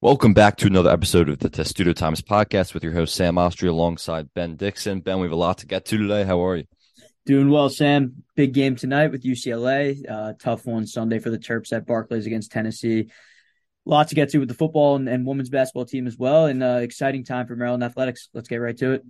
Welcome back to another episode of the Testudo Times podcast with your host Sam Oshtry alongside Ben Dickson. Ben, we have a lot to get to today. How are you? Doing well, Sam. Big game tonight with UCLA. Uh, tough one Sunday for the Terps at Barclays against Tennessee. A lot to get to with the football and, and women's basketball team as well, and uh, exciting time for Maryland athletics. Let's get right to it.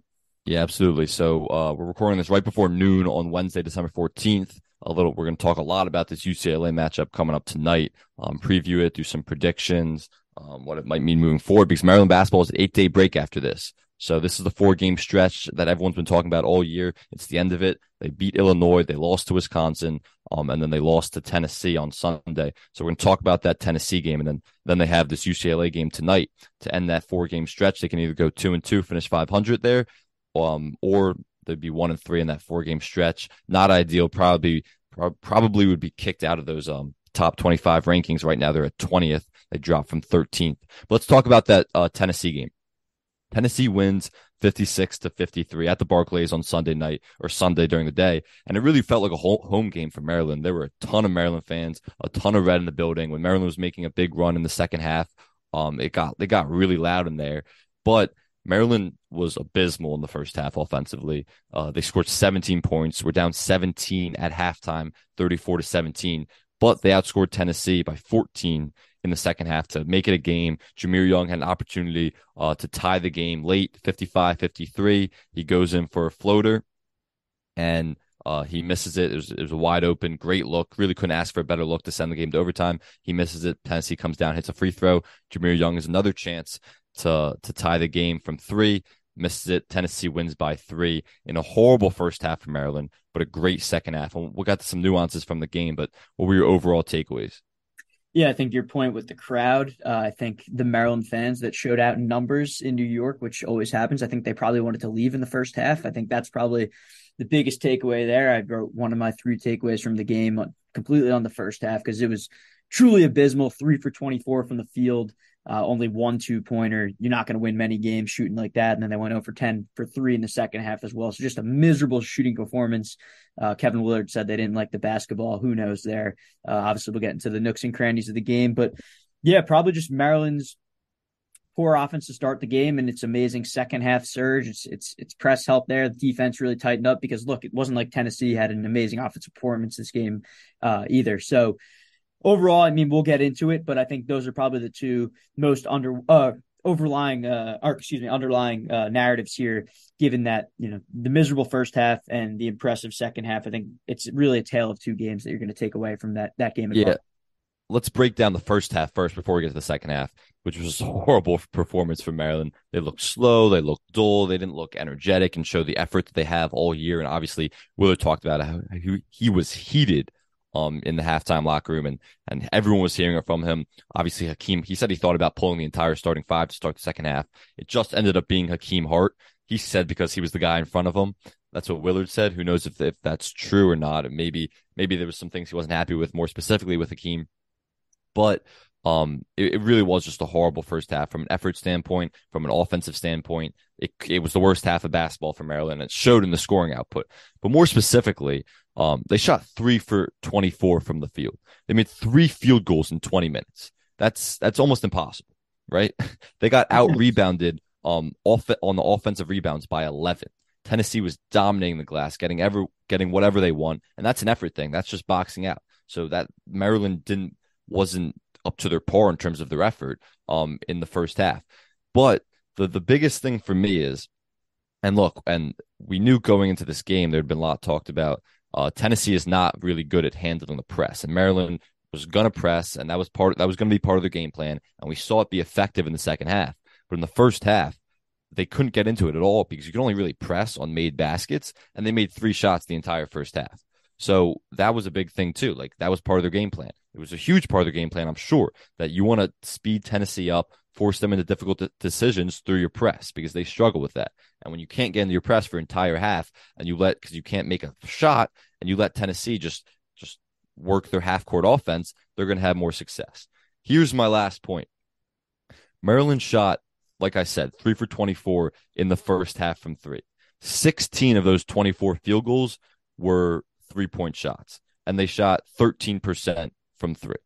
Yeah, absolutely. So uh, we're recording this right before noon on Wednesday, December fourteenth. A little, we're going to talk a lot about this UCLA matchup coming up tonight. Um, preview it, do some predictions, um, what it might mean moving forward because Maryland basketball is an eight day break after this. So this is the four game stretch that everyone's been talking about all year. It's the end of it. They beat Illinois. They lost to Wisconsin. Um, and then they lost to Tennessee on Sunday. So we're going to talk about that Tennessee game. And then, then they have this UCLA game tonight to end that four game stretch. They can either go two and two, finish 500 there, um, or they'd be one and three in that four game stretch. Not ideal. Probably, probably would be kicked out of those, um, top 25 rankings right now. They're at 20th. They dropped from 13th. But let's talk about that uh, Tennessee game. Tennessee wins 56 to 53 at the Barclays on Sunday night or Sunday during the day. And it really felt like a home game for Maryland. There were a ton of Maryland fans, a ton of red in the building. When Maryland was making a big run in the second half, um, it got, it got really loud in there. But Maryland was abysmal in the first half offensively. Uh, they scored 17 points. We're down 17 at halftime, 34 to 17 but they outscored Tennessee by 14 in the second half to make it a game. Jahmir Young had an opportunity uh, to tie the game late, 55 53. He goes in for a floater and uh, he misses it. It was, it was, a wide open, great look. Really couldn't ask for a better look to send the game to overtime. He misses it. Tennessee comes down, hits a free throw. Jahmir Young has another chance to to tie the game from three misses it. Tennessee wins by three in a horrible first half for Maryland, but a great second half. And we got some nuances from the game, but what were your overall takeaways? Yeah, I think your point with the crowd. Uh, I think the Maryland fans that showed out in numbers in New York, which always happens. I think they probably wanted to leave in the first half. I think that's probably the biggest takeaway there. I wrote one of my three takeaways from the game completely on the first half because it was truly abysmal. Three for 24 from the field uh, only one two pointer. You're not going to win many games shooting like that. And then they went over 10 for three in the second half as well. So just a miserable shooting performance. Uh, Kevin Willard said they didn't like the basketball. Who knows there? Uh, obviously, we'll get into the nooks and crannies of the game. But yeah, probably just Maryland's poor offense to start the game and it's amazing second half surge. It's it's it's press help there. The defense really tightened up because look, it wasn't like Tennessee had an amazing offensive performance this game uh, either. So overall, I mean, we'll get into it, but I think those are probably the two most under uh overlying uh or excuse me underlying uh narratives here given that you know the miserable first half and the impressive second half i think it's really a tale of two games that you're going to take away from that that game yeah well. let's break down the first half first before we get to the second half which was a horrible performance from maryland. They looked slow they looked dull they didn't look energetic and show the effort that they have all year. And obviously willard talked about how he, he was heated um in the halftime locker room and and everyone was hearing it from him. Obviously Hakim he said he thought about pulling the entire starting five to start the second half. It just ended up being Hakim Hart. He said because he was the guy in front of him. That's what Willard said. Who knows if if that's true or not? And maybe maybe there was some things he wasn't happy with more specifically with Hakim. But um, it, it, really was just a horrible first half from an effort standpoint, from an offensive standpoint. It, it was the worst half of basketball for Maryland. It showed in the scoring output. But more specifically, um, they shot three for 24 from the field. They made three field goals in 20 minutes. That's, that's almost impossible, right? they got out rebounded, um, off on the offensive rebounds by 11. Tennessee was dominating the glass, getting ever, getting whatever they want. And that's an effort thing. That's just boxing out. So that Maryland didn't, wasn't up to their par in terms of their effort, um, in the first half. But the, the biggest thing for me is, and look, and we knew going into this game, there'd been a lot talked about uh, Tennessee is not really good at handling the press, and Maryland was going to press, and that was part that was going to be part of the game plan, and we saw it be effective in the second half. But in the first half, they couldn't get into it at all because you can only really press on made baskets, and they made three shots the entire first half. So that was a big thing too. Like that was part of their game plan. It was a huge part of their game plan, I'm sure, that you want to speed Tennessee up, force them into difficult de- decisions through your press because they struggle with that. And when you can't get into your press for entire half and you let because you can't make a shot and you let Tennessee just just work their half court offense, they're going to have more success. Here's my last point. Maryland shot, like I said, three for 24 in the first half from three. 16 of those 24 field goals were three point shots, and they shot 13% from three.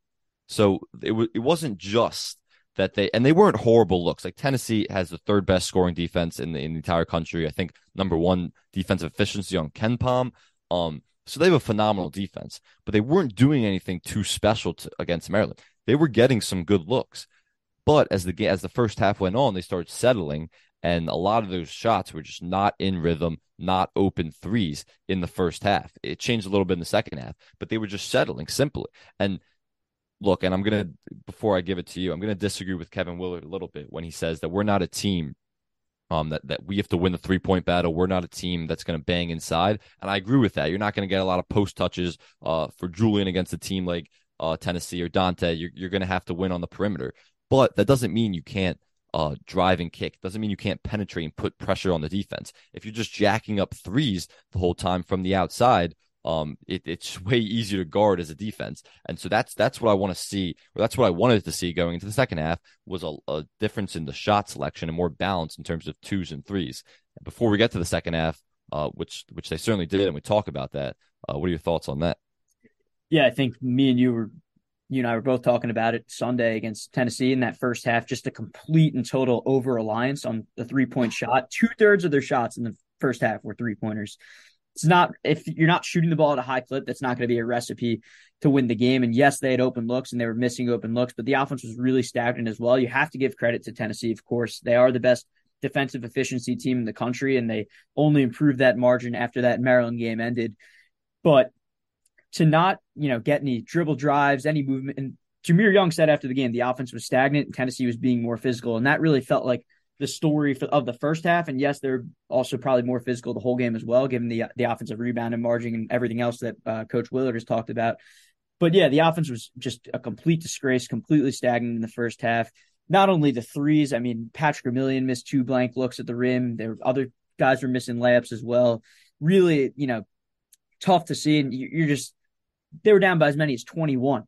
So it, w- it wasn't just that they and they weren't horrible looks. Like Tennessee has the third best scoring defense in the, in the entire country. I think number one defensive efficiency on KenPom. Um, so they have a phenomenal defense, but they weren't doing anything too special to, against Maryland. They were getting some good looks, but as the as the first half went on, they started settling, and a lot of those shots were just not in rhythm, not open threes in the first half. It changed a little bit in the second half, but they were just settling simply. And look, and I'm gonna before I give it to you, I'm gonna disagree with Kevin Willard a little bit when he says that we're not a team um, that that we have to win the three point battle. We're not a team that's going to bang inside, and I agree with that. You're not going to get a lot of post touches uh, for Julian against a team like uh, Tennessee or Donta. You're you're going to have to win on the perimeter, but that doesn't mean you can't uh, drive and kick. Doesn't mean you can't penetrate and put pressure on the defense. If you're just jacking up threes the whole time from the outside, um, it, it's way easier to guard as a defense. And so that's that's what I want to see, or that's what I wanted to see going into the second half was a, a difference in the shot selection and more balance in terms of twos and threes. Before we get to the second half, uh, which which they certainly did, and we talk about that. Uh, what are your thoughts on that? Yeah, I think me and you were, you and I were both talking about it Sunday against Tennessee in that first half. Just a complete and total over reliance on the three point shot. Two thirds of their shots in the first half were three pointers it's not if you're not shooting the ball at a high clip, that's not going to be a recipe to win the game. And yes, they had open looks and they were missing open looks, but the offense was really stagnant as well. You have to give credit to Tennessee, of course. They are the best defensive efficiency team in the country, and they only improved that margin after that Maryland game ended. But to not, you know, get any dribble drives, any movement, and Jahmir Young said after the game the offense was stagnant and Tennessee was being more physical, and that really felt like the story for, of the first half. And yes, they're also probably more physical the whole game as well, given the the offensive rebound and margin and everything else that uh, Coach Willard has talked about. But yeah, the offense was just a complete disgrace, completely stagnant in the first half. Not only the threes, I mean, Patrick Emilien missed two blank looks at the rim. There were other guys were missing layups as well. Really, you know, tough to see. And you're just they were down by as many as 21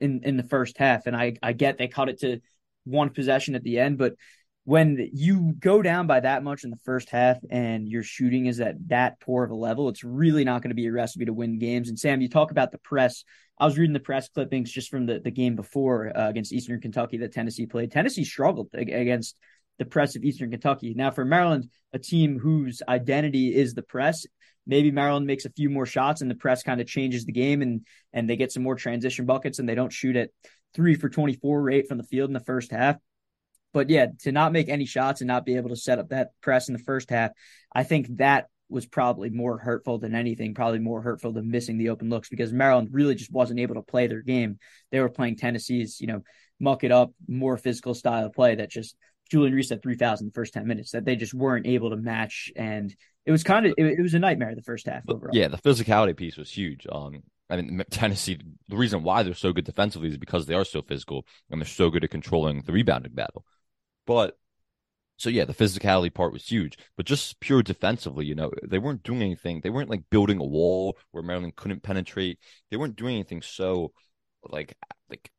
in in the first half. And I I get they cut it to one possession at the end, but when you go down by that much in the first half and your shooting is at that poor of a level, it's really not going to be a recipe to win games. And Sam, you talk about the press. I was reading the press clippings just from the, the game before uh, against Eastern Kentucky that Tennessee played. Tennessee struggled against the press of Eastern Kentucky. Now, for Maryland, a team whose identity is the press, maybe Maryland makes a few more shots and the press kind of changes the game and and they get some more transition buckets and they don't shoot at three for 24 rate from the field in the first half. But yeah, to not make any shots and not be able to set up that press in the first half, I think that was probably more hurtful than anything, probably more hurtful than missing the open looks because Maryland really just wasn't able to play their game. They were playing Tennessee's, you know, muck it up, more physical style of play that just Julian Reese had 3,000 the first 10 minutes that they just weren't able to match. And it was kind of, it, it was a nightmare the first half overall. Yeah, the physicality piece was huge. Um, I mean, Tennessee, the reason why they're so good defensively is because they are so physical and they're so good at controlling the rebounding battle. But so yeah, the physicality part was huge, but just pure defensively, you know, they weren't doing anything. They weren't like building a wall where Maryland couldn't penetrate. They weren't doing anything so like like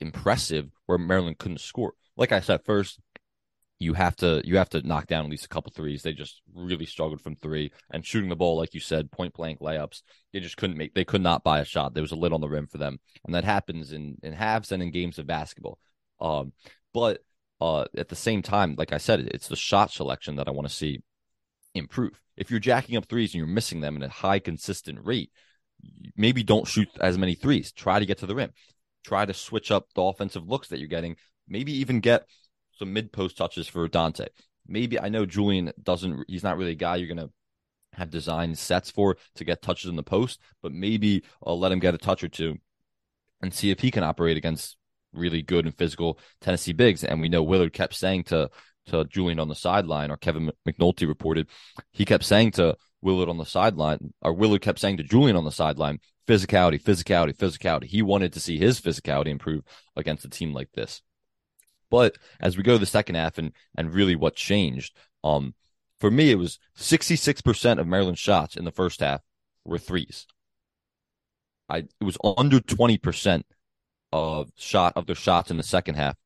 impressive where Maryland couldn't score. Like I said, first you have to you have to knock down at least a couple threes. They just really struggled from three and shooting the ball, like you said, point blank layups. They just couldn't make. They could not buy a shot. There was a lid on the rim for them, and that happens in in halves and in games of basketball. Um, but uh, at the same time, like I said, it's the shot selection that I want to see improve. If you're jacking up threes and you're missing them at a high consistent rate, maybe don't shoot as many threes. Try to get to the rim. Try to switch up the offensive looks that you're getting. Maybe even get some mid post touches for Donta. Maybe I know Julian doesn't, he's not really a guy you're going to have design sets for to get touches in the post, but maybe I'll let him get a touch or two and see if he can operate against really good and physical Tennessee bigs. And we know Willard kept saying to to Julian on the sideline, or Kevin McNulty reported, he kept saying to Willard on the sideline, or Willard kept saying to Julian on the sideline, physicality, physicality, physicality. He wanted to see his physicality improve against a team like this. But as we go to the second half and and really what changed, um, for me it was 66% of Maryland shots in the first half were threes. I it was under 20% of shot of the shots in the second half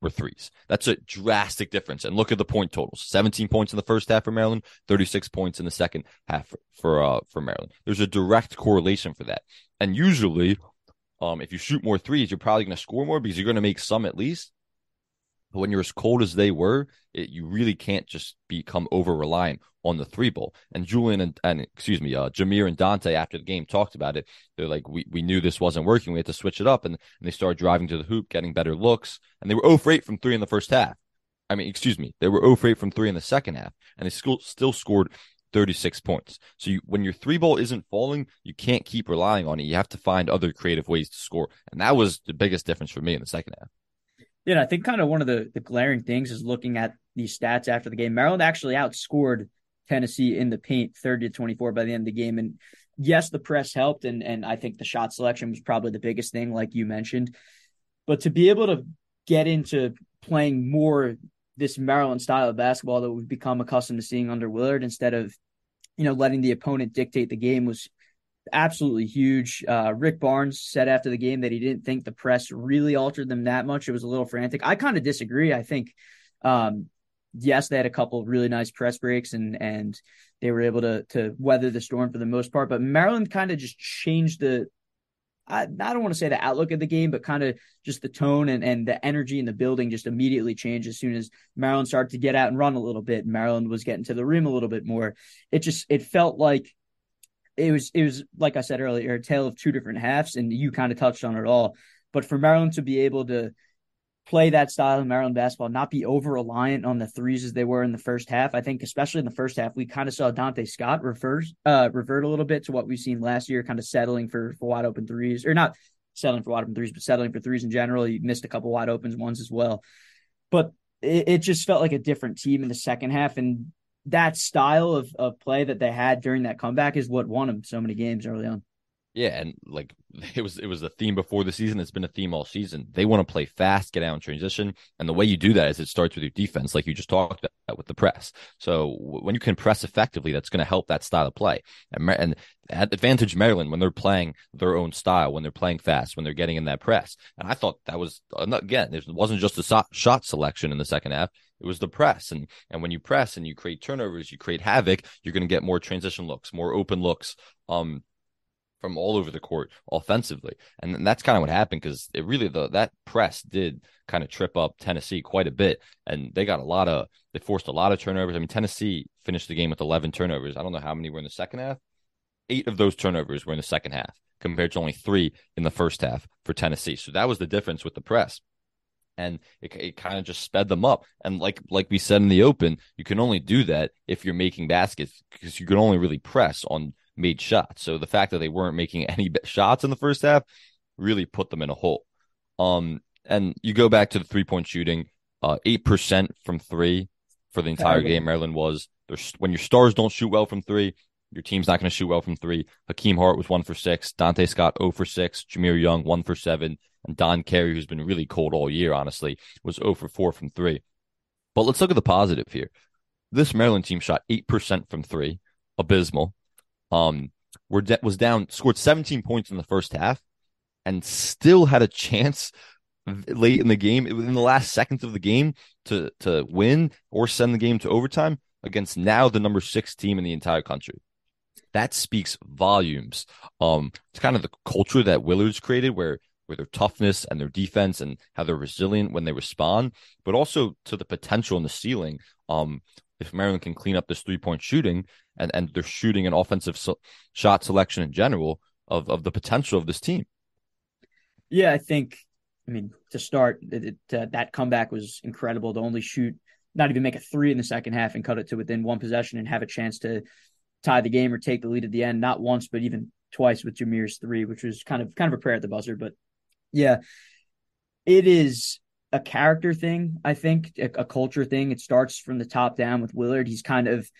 were threes. That's a drastic difference. And look at the point totals: 17 points in the first half for Maryland, 36 points in the second half for for, uh, for Maryland. There's a direct correlation for that. And usually, um, if you shoot more threes, you're probably going to score more because you're going to make some at least. But when you're as cold as they were, it, you really can't just become over reliant on the three ball. And Julian and, and excuse me, uh, Jahmir and Donta after the game talked about it. They're like, we, we knew this wasn't working. We had to switch it up. And, and they started driving to the hoop, getting better looks. And they were 0 for 8 from three in the first half. I mean, excuse me, they were 0 for 8 from three in the second half. And they still, still scored 36 points. So you, when your three ball isn't falling, you can't keep relying on it. You have to find other creative ways to score. And that was the biggest difference for me in the second half. Yeah, I think kind of one of the, the glaring things is looking at these stats after the game. Maryland actually outscored Tennessee in the paint 30 to 24 by the end of the game. And yes, the press helped. And, and I think the shot selection was probably the biggest thing, like you mentioned. But to be able to get into playing more this Maryland style of basketball that we've become accustomed to seeing under Willard instead of, you know, letting the opponent dictate the game was absolutely huge. Uh, Rick Barnes said after the game that he didn't think the press really altered them that much. It was a little frantic. I kind of disagree. I think, um, yes, they had a couple really nice press breaks and and they were able to to weather the storm for the most part. But Maryland kind of just changed the. I, I don't want to say the outlook of the game, but kind of just the tone and, and the energy in the building just immediately changed as soon as Maryland started to get out and run a little bit. Maryland was getting to the rim a little bit more. It just it felt like it was it was like I said earlier, a tale of two different halves, and you kind of touched on it all. But for Maryland to be able to play that style of Maryland basketball, not be over reliant on the threes as they were in the first half. I think, especially in the first half, we kind of saw Donta Scott reverse, uh, revert a little bit to what we've seen last year, kind of settling for, for wide open threes, or not settling for wide open threes, but settling for threes in general. He missed a couple wide opens ones as well. But it, it just felt like a different team in the second half. And that style of, of play that they had during that comeback is what won them so many games early on. Yeah, and like it was it was a theme before the season. It's been a theme all season. They want to play fast, get out in transition, and the way you do that is it starts with your defense, like you just talked about with the press. So when you can press effectively, that's going to help that style of play. And, and at advantage Maryland when they're playing their own style, when they're playing fast, when they're getting in that press. And I thought that was again, it wasn't just the shot selection in the second half. It was the press, and and when you press and you create turnovers, you create havoc. You're going to get more transition looks, more open looks. Um, from all over the court offensively. And that's kind of what happened because it really the that press did kind of trip up Tennessee quite a bit. And they got a lot of they forced a lot of turnovers. I mean, Tennessee finished the game with eleven turnovers. I don't know how many were in the second half. Eight of those turnovers were in the second half, compared to only three in the first half for Tennessee. So that was the difference with the press and it, it kind of just sped them up. And like like we said in the open, you can only do that if you're making baskets because you can only really press on made shots. So the fact that they weren't making any shots in the first half really put them in a hole. Um, and you go back to the three point shooting, uh, eight percent from three for the entire game. Maryland was there's when your stars don't shoot well from three, your team's not going to shoot well from three. Hakim Hart was one for six. Donta Scott 0 for six. Jahmir Young one for seven. And Don Carey, who's been really cold all year, honestly, was 0 for four from three. But let's look at the positive here. This Maryland team shot 8% from three, abysmal. Um, were de- was down, scored 17 points in the first half, and still had a chance late in the game, in the last seconds of the game, to to win or send the game to overtime against now the number six team in the entire country. That speaks volumes. Um, it's kind of the culture that Willard's created, where where their toughness and their defense and how they're resilient when they respond, but also to the potential in the ceiling. Um, if Maryland can clean up this three point shooting and, and they're shooting an offensive so- shot selection in general of, of the potential of this team. Yeah, I think, I mean, to start, it, uh, that comeback was incredible to only shoot, not even make a three in the second half and cut it to within one possession and have a chance to tie the game or take the lead at the end, not once, but even twice with Jahmir's three, which was kind of kind of a prayer at the buzzer. But yeah, it is a character thing, I think, a, a, culture thing. It starts from the top down with Willard. He's kind of,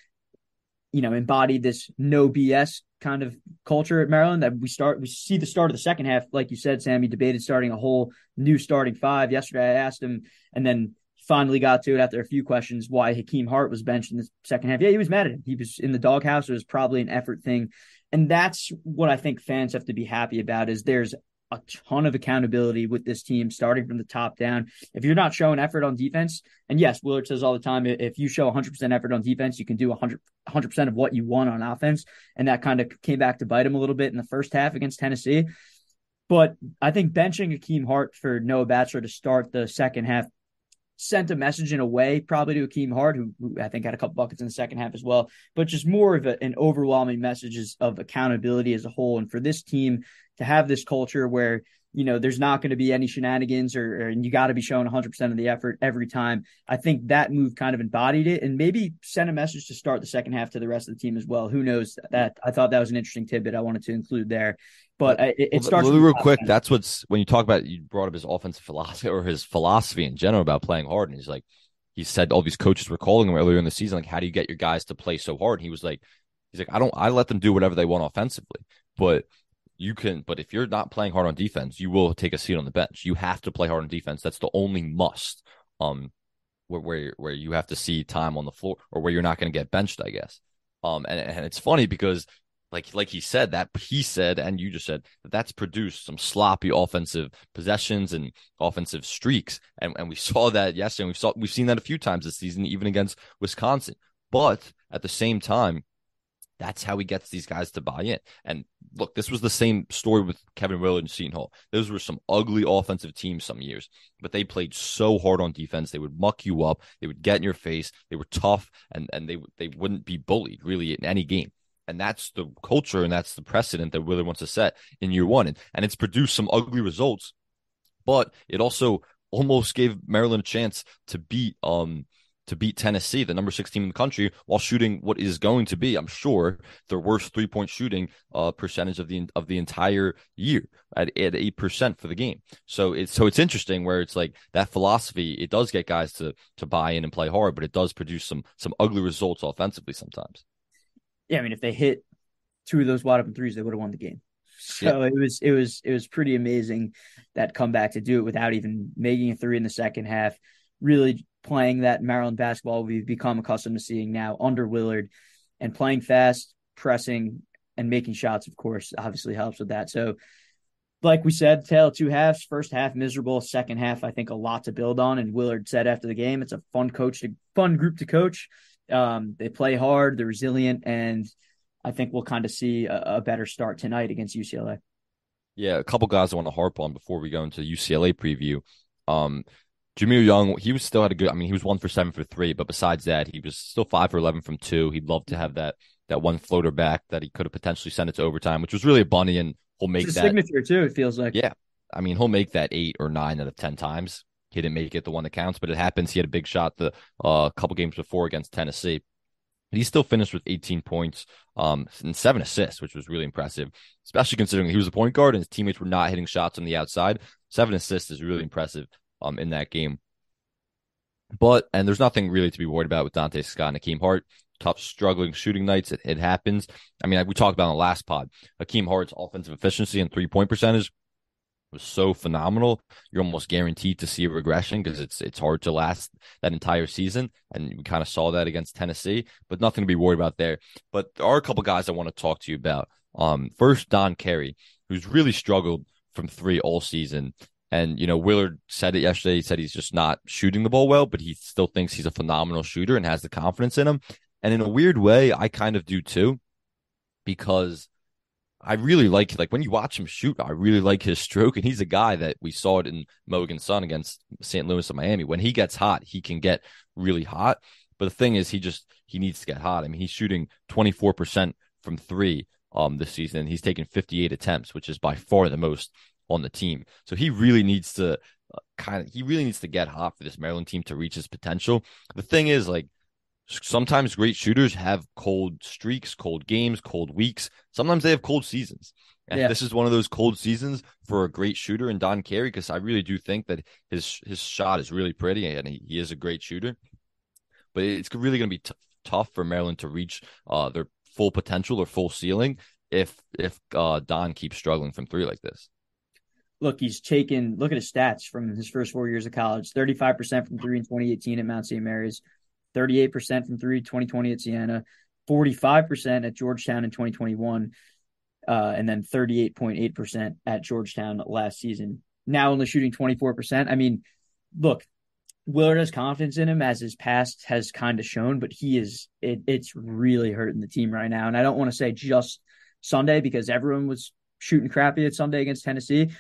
you know, embodied this no BS kind of culture at Maryland that we start we see the start of the second half, like you said, Sammy debated starting a whole new starting five. Yesterday I asked him and then finally got to it after a few questions why Hakim Hart was benched in the second half. Yeah, he was mad at him. He was in the doghouse. It was probably an effort thing. And that's what I think fans have to be happy about is there's a ton of accountability with this team starting from the top down. If you're not showing effort on defense, and yes, Willard says all the time, if you show 100% effort on defense, you can do 100, 100% of what you want on offense. And that kind of came back to bite him a little bit in the first half against Tennessee. But I think benching Hakim Hart for Noah Batchelor to start the second half sent a message in a way, probably to Hakim Hart, who, who, I think had a couple buckets in the second half as well, but just more of a, an overwhelming message of accountability as a whole. And for this team to have this culture where you know, there's not going to be any shenanigans or, or and you got to be showing 100% of the effort every time. I think that move kind of embodied it and maybe sent a message to start the second half to the rest of the team as well. Who knows that? I thought that was an interesting tidbit I wanted to include there. But it, it starts well, real quick. That's what's when you talk about you brought up his offensive philosophy or his philosophy in general about playing hard, and he's like, he said all these coaches were calling him earlier in the season, like, how do you get your guys to play so hard? And he was like, he's like, I don't, I let them do whatever they want offensively, but you can but if you're not playing hard on defense you will take a seat on the bench. You have to play hard on defense. That's the only must um where where, where you have to see time on the floor or where you're not going to get benched i guess. Um and, and it's funny because like like he said that he said and you just said that that's produced some sloppy offensive possessions and offensive streaks. And and we saw that yesterday. We saw we've seen that a few times this season even against wisconsin. But at the same time that's how he gets these guys to buy in. And look, this was the same story with Kevin Willard and Seton Hall. Those were some ugly offensive teams some years, but they played so hard on defense. They would muck you up. They would get in your face. They were tough, and and they they wouldn't be bullied really in any game. And that's the culture and that's the precedent that Willard wants to set in year one. And, and it's produced some ugly results, but it also almost gave Maryland a chance to beat um to beat Tennessee, the number six team in the country, while shooting what is going to be, I'm sure, their worst three point shooting uh, percentage of the of the entire year at at eight percent for the game. So it's so it's interesting where it's like that philosophy. It does get guys to to buy in and play hard, but it does produce some some ugly results offensively sometimes. Yeah, I mean, if they hit two of those wide open threes, they would have won the game. So yeah. it was it was it was pretty amazing that comeback to do it without even making a three in the second half. Really playing that Maryland basketball we've become accustomed to seeing now under Willard and playing fast, pressing, and making shots, of course, obviously helps with that. So, like we said, tale two halves. First half miserable. Second half, I think a lot to build on. And Willard said after the game, it's a fun coach, to, fun group to coach. Um, they play hard, they're resilient, and I think we'll kind of see a, a better start tonight against UCLA. Yeah, a couple guys I want to harp on before we go into UCLA preview. Um, Jahmir Young, he was still had a good. I mean, he was one for seven for three, but besides that, he was still five for eleven from two. He'd love to have that that one floater back that he could have potentially sent it to overtime, which was really a bunny, and he'll make that signature too. It feels like yeah. I mean, he'll make that eight or nine out of ten times. He didn't make it the one that counts, but it happens. He had a big shot the uh, couple games before against Tennessee. But he still finished with 18 points um, and seven assists, which was really impressive, especially considering he was a point guard and his teammates were not hitting shots on the outside. Seven assists is really impressive um, in that game. But and there's nothing really to be worried about with Donta Scott and Hakim Hart. Tough, struggling shooting nights. It, it happens. I mean, we talked about in the last pod. Hakim Hart's offensive efficiency and three point percentage was so phenomenal. You're almost guaranteed to see a regression because it's it's hard to last that entire season, and we kind of saw that against Tennessee. But nothing to be worried about there. But there are a couple guys I want to talk to you about. Um, first, Don Carey, who's really struggled from three all season. And, you know, Willard said it yesterday. He said he's just not shooting the ball well, but he still thinks he's a phenomenal shooter and has the confidence in him. And in a weird way, I kind of do too, because I really like like when you watch him shoot, I really like his stroke. And he's a guy that we saw it in Mohegan Sun against St. Louis and Miami. When he gets hot, he can get really hot. But the thing is, he just he needs to get hot. I mean, he's shooting 24% from three um this season, and he's taken 58 attempts, which is by far the most on the team. So he really needs to uh, kind of he really needs to get hot for this Maryland team to reach his potential. The thing is like sometimes great shooters have cold streaks, cold games, cold weeks. Sometimes they have cold seasons. And yeah. this is one of those cold seasons for a great shooter in Don Carey because I really do think that his his shot is really pretty and he, he is a great shooter. But it's really going to be t- tough for Maryland to reach uh, their full potential or full ceiling if if uh, Don keeps struggling from three like this look, he's taken, look at his stats from his first four years of college 35% from three in 2018 at Mount St. Mary's, 38% from three 2020 at Siena, 45% at Georgetown in 2021, uh, and then 38.8% at Georgetown last season. Now only shooting 24%. I mean, look, Willard has confidence in him as his past has kind of shown, but he is, it, it's really hurting the team right now. And I don't want to say just Sunday because everyone was shooting crappy at Sunday against Tennessee.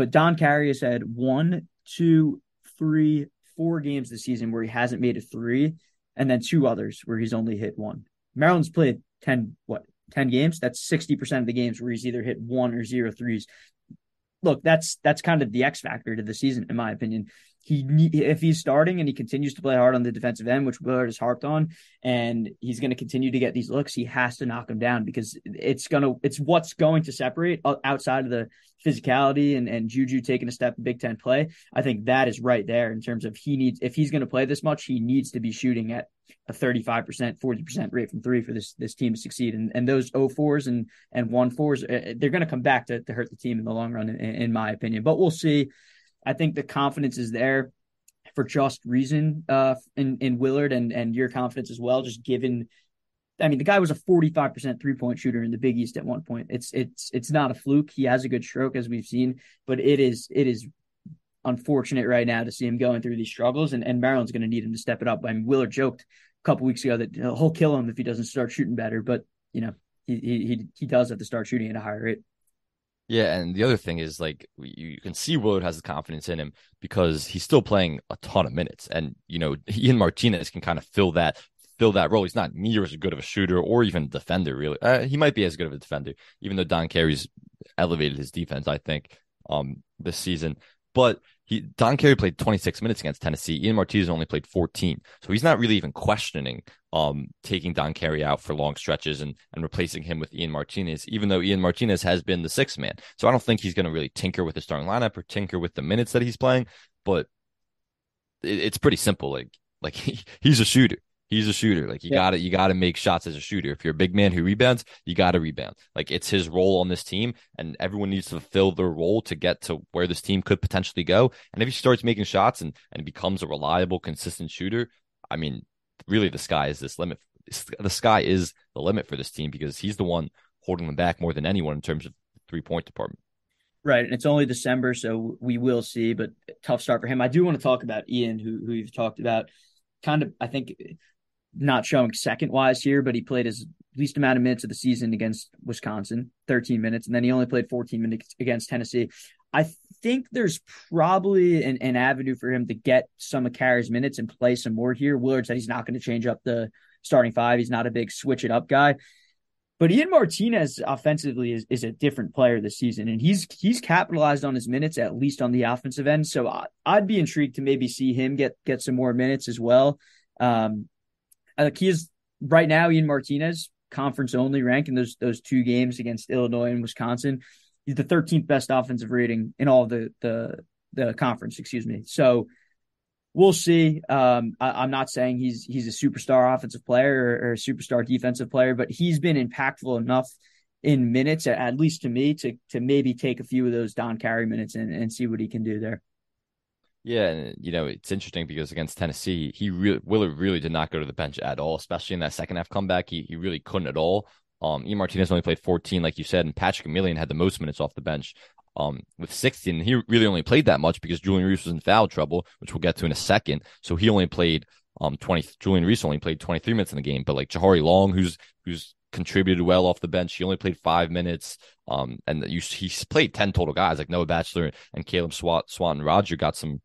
But Don Carey has had one, two, three, four games this season where he hasn't made a three, and then two others where he's only hit one. Maryland's played 10, what, 10 games? That's 60% of the games where he's either hit one or zero threes. Look, that's that's kind of the X factor to the season, in my opinion he if he's starting and he continues to play hard on the defensive end, which Willard has harped on, and he's going to continue to get these looks, he has to knock him down because it's gonna it's what's going to separate outside of the physicality and and Juju taking a step in Big Ten play. I think that is right there in terms of he needs if he's going to play this much, he needs to be shooting at a 35%, 40% rate from three for this this team to succeed. And and those 04s and and 14s, uh, they're going to come back to, to hurt the team in the long run, in, in my opinion. But we'll see. I think the confidence is there for just reason uh, in in Willard and and your confidence as well. Just given, I mean, the guy was a forty five percent three point shooter in the Big East at one point. It's it's it's not a fluke. He has a good stroke as we've seen, but it is it is unfortunate right now to see him going through these struggles. And and Maryland's going to need him to step it up. I mean, Willard joked a couple weeks ago that he'll kill him if he doesn't start shooting better, but you know he he he does have to start shooting at a higher rate. Yeah, and the other thing is like you, can see Willard has the confidence in him because he's still playing a ton of minutes, and you know Ian Martinez can kind of fill that fill that role. He's not near as good of a shooter or even defender, really. Uh, he might be as good of a defender, even though Don Carey's elevated his defense, I think, um, this season. But he Don Carey played 26 minutes against Tennessee. Ian Martinez only played 14, so he's not really even questioning um, taking Don Carey out for long stretches and and replacing him with Ian Martinez, even though Ian Martinez has been the sixth man. So I don't think he's going to really tinker with the starting lineup or tinker with the minutes that he's playing. But it, it's pretty simple. Like like he, he's a shooter. He's a shooter. Like you yeah. got to you got to make shots as a shooter. If you're a big man who rebounds, you got to rebound. Like it's his role on this team, and everyone needs to fulfill their role to get to where this team could potentially go. And if he starts making shots and and becomes a reliable, consistent shooter, I mean, really the sky is this limit. The sky is the limit for this team because he's the one holding them back more than anyone in terms of three point department. Right, and it's only December, so we will see. But tough start for him. I do want to talk about Ian, who who you've talked about. Kind of, I think not showing second wise here, but he played his least amount of minutes of the season against Wisconsin, 13 minutes, and then he only played 14 minutes against Tennessee. I think there's probably an, an avenue for him to get some of Carey's minutes and play some more here. Willard said he's not going to change up the starting five. He's not a big switch it up guy. But Ian Martinez offensively is, is a different player this season, and he's he's capitalized on his minutes at least on the offensive end. So I, would be intrigued to maybe see him get get some more minutes as well. Um, like he is right now, Ian Martinez, conference only rank in those those two games against Illinois and Wisconsin. He's the 13th best offensive rating in all the the the conference. Excuse me. So we'll see. Um, I, am not saying he's he's a superstar offensive player or, or, a superstar defensive player, but he's been impactful enough in minutes, at least to me, to to maybe take a few of those Don Carey minutes and, and see what he can do there. Yeah, and you know it's interesting because against Tennessee, he really Willard really did not go to the bench at all, especially in that second half comeback. He he really couldn't at all. Um, E. Martinez only played 14, like you said, and Patrick Emilien had the most minutes off the bench. Um, with 16, he really only played that much because Julian Reese was in foul trouble, which we'll get to in a second. So he only played um 20. Julian Reese only played 23 minutes in the game, but like Jahari Long, who's who's contributed well off the bench, he only played five minutes. Um, and you, he's played 10 total guys like Noah Batchelor and Caleb Swat, Swanton-Rodger got some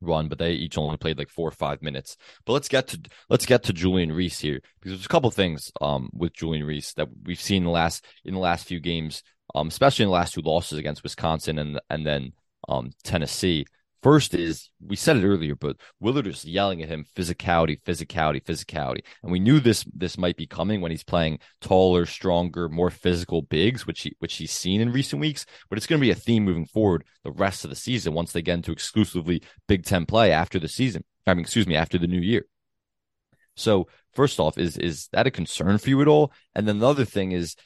run, but they each only played like four or five minutes. But let's get to let's get to Julian Reese here because there's a couple things um with Julian Reese that we've seen in the last in the last few games, um especially in the last two losses against Wisconsin and and then um Tennessee First is we said it earlier, but Willard is yelling at him physicality, physicality, physicality. And we knew this this might be coming when he's playing taller, stronger, more physical bigs, which he which he's seen in recent weeks. But it's going to be a theme moving forward the rest of the season once they get into exclusively Big Ten play after the season. I mean, excuse me, after the new year. So first off, is is that a concern for you at all? And then the other thing is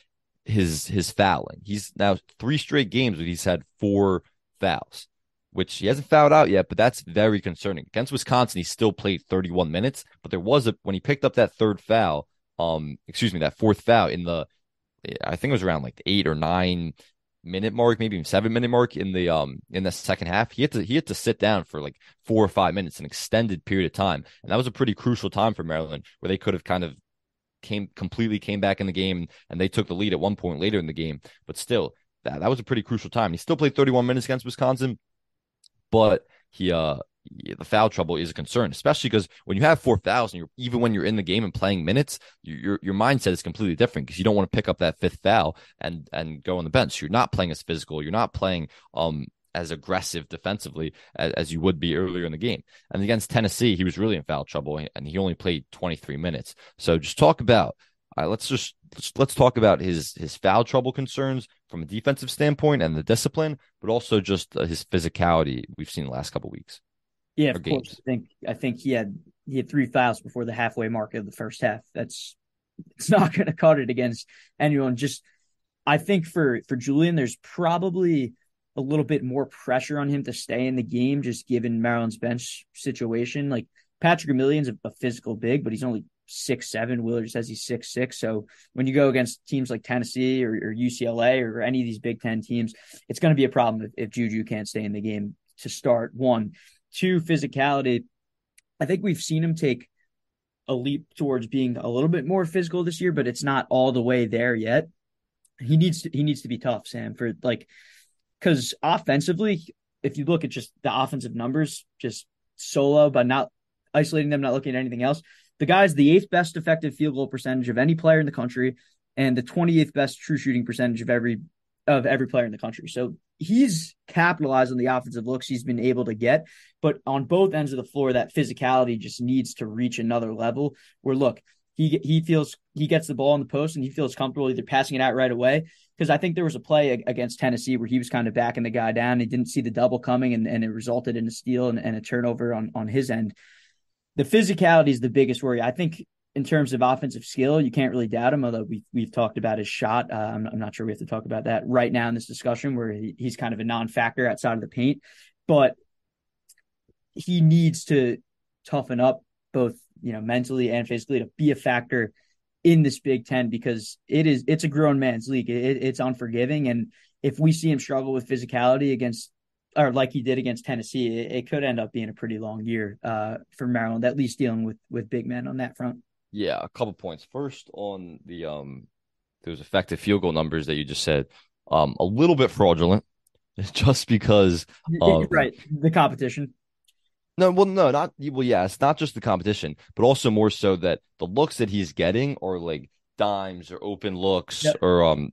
his his fouling. He's now three straight games where he's had four fouls which he hasn't fouled out yet, but that's very concerning. Against Wisconsin, he still played 31 minutes, but there was a when he picked up that third foul, um, excuse me, that fourth foul in the, I think it was around like eight or nine minute mark, maybe even seven minute mark in the um in the second half. He had to he had to sit down for like four or five minutes, an extended period of time, and that was a pretty crucial time for Maryland, where they could have kind of came completely came back in the game and they took the lead at one point later in the game, but still. That, that was a pretty crucial time. He still played 31 minutes against Wisconsin, but he uh the foul trouble is a concern, especially because when you have four fouls, and you're, even when you're in the game and playing minutes, your your mindset is completely different because you don't want to pick up that fifth foul and and go on the bench. You're not playing as physical. You're not playing um as aggressive defensively as, as, you would be earlier in the game. And against Tennessee, he was really in foul trouble, and he only played 23 minutes. So just talk about. Let's just let's, let's talk about his his foul trouble concerns from a defensive standpoint and the discipline, but also just uh, his physicality we've seen the last couple weeks. Yeah, of games. course. I think I think he had he had three fouls before the halfway mark of the first half. That's it's not going to cut it against anyone. Just I think for for Julian, there's probably a little bit more pressure on him to stay in the game, just given Maryland's bench situation. Like Patrick Emilien's a, a physical big, but he's only six seven. Willard says he's six six. So when you go against teams like Tennessee or, or UCLA or any of these Big Ten teams, it's going to be a problem if, if Juju can't stay in the game to start. One, two, physicality. I think we've seen him take a leap towards being a little bit more physical this year, but it's not all the way there yet. He needs to, he needs to be tough, Sam, for like because offensively, if you look at just the offensive numbers, just solo, but not isolating them, not looking at anything else, the guy's the eighth best effective field goal percentage of any player in the country and the 28th best true shooting percentage of every of every player in the country. So he's capitalized on the offensive looks he's been able to get, but on both ends of the floor, that physicality just needs to reach another level. Where look, he he feels he gets the ball in the post and he feels comfortable either passing it out right away. Because I think there was a play against Tennessee where he was kind of backing the guy down. He didn't see the double coming, and, and it resulted in a steal and, and a turnover on on his end. The physicality is the biggest worry. I think in terms of offensive skill, you can't really doubt him. Although we've we've talked about his shot, uh, I'm, I'm, not sure we have to talk about that right now in this discussion, where he, he's kind of a non-factor outside of the paint. But he needs to toughen up both, you know, mentally and physically to be a factor in this Big Ten because it is it's a grown man's league. It, it's unforgiving, and if we see him struggle with physicality against or like he did against Tennessee, it, it could end up being a pretty long year uh, for Maryland, at least dealing with with big men on that front. Yeah, a couple points. First on the um those effective field goal numbers that you just said, um, a little bit fraudulent, just because um, right the competition. No, well, no, not well. Yeah, it's not just the competition, but also more so that the looks that he's getting are like dimes or open looks yep. or um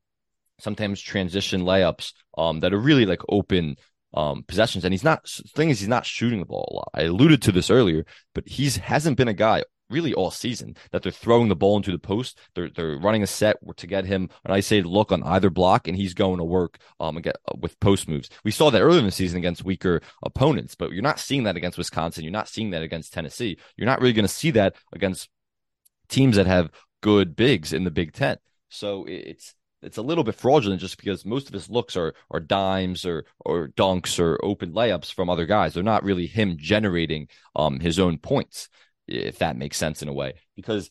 sometimes transition layups um that are really like open um possessions and he's not thing is he's not shooting the ball a lot. I alluded to this earlier, but he's hasn't been a guy really all season that they're throwing the ball into the post. They're they're running a set to get him an isolated look on either block, and he's going to work um get, uh, with post moves. We saw that earlier in the season against weaker opponents, but you're not seeing that against Wisconsin. You're not seeing that against Tennessee. You're not really going to see that against teams that have good bigs in the Big Ten. So it's it's a little bit fraudulent just because most of his looks are are dimes or or dunks or open layups from other guys. They're not really him generating um his own points if that makes sense in a way, because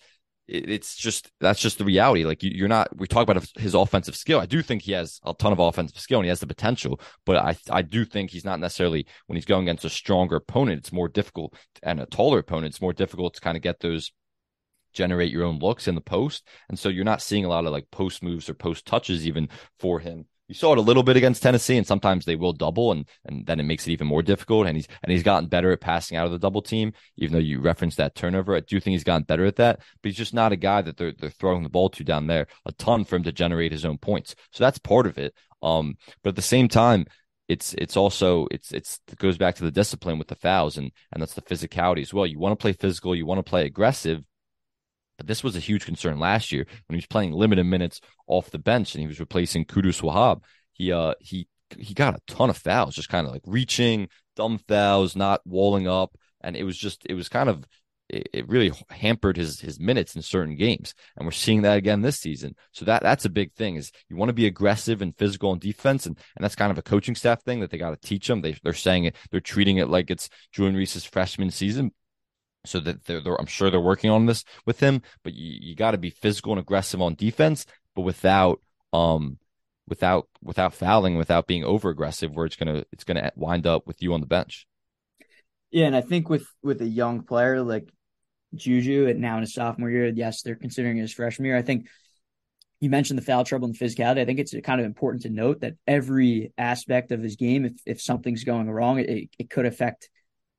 it's just that's just the reality. Like you, are not. We talk about his offensive skill. I do think he has a ton of offensive skill and he has the potential, but I I do think he's not necessarily when he's going against a stronger opponent. It's more difficult and a taller opponent. It's more difficult to kind of get those generate your own looks in the post, and so you're not seeing a lot of like post moves or post touches even for him you saw it a little bit against Tennessee, and sometimes they will double, and and then it makes it even more difficult. And he's and he's gotten better at passing out of the double team, even though you referenced that turnover. I do think he's gotten better at that, but he's just not a guy that they're they're throwing the ball to down there a ton for him to generate his own points. So that's part of it. Um, but at the same time, it's it's also it's it's it goes back to the discipline with the fouls and and that's the physicality as well. You want to play physical, you want to play aggressive, but this was a huge concern last year when he was playing limited minutes off the bench and he was replacing Qudus Wahab. He uh he he got a ton of fouls, just kind of like reaching, dumb fouls, not walling up, and it was just it was kind of it, really hampered his his minutes in certain games, and we're seeing that again this season. So that that's a big thing is you want to be aggressive and physical on defense, and and that's kind of a coaching staff thing that they got to teach them. They they're saying it, they're treating it like it's Julian Reese's freshman season, so that they're, they're, I'm sure they're working on this with him. But you, you got to be physical and aggressive on defense, but without um without without fouling, without being over aggressive, where it's gonna it's gonna wind up with you on the bench. Yeah, and I think with with a young player like Juju, and now in his sophomore year, yes, they're considering his freshman year. I think you mentioned the foul trouble and physicality. I think it's kind of important to note that every aspect of his game, if if something's going wrong, it, it could affect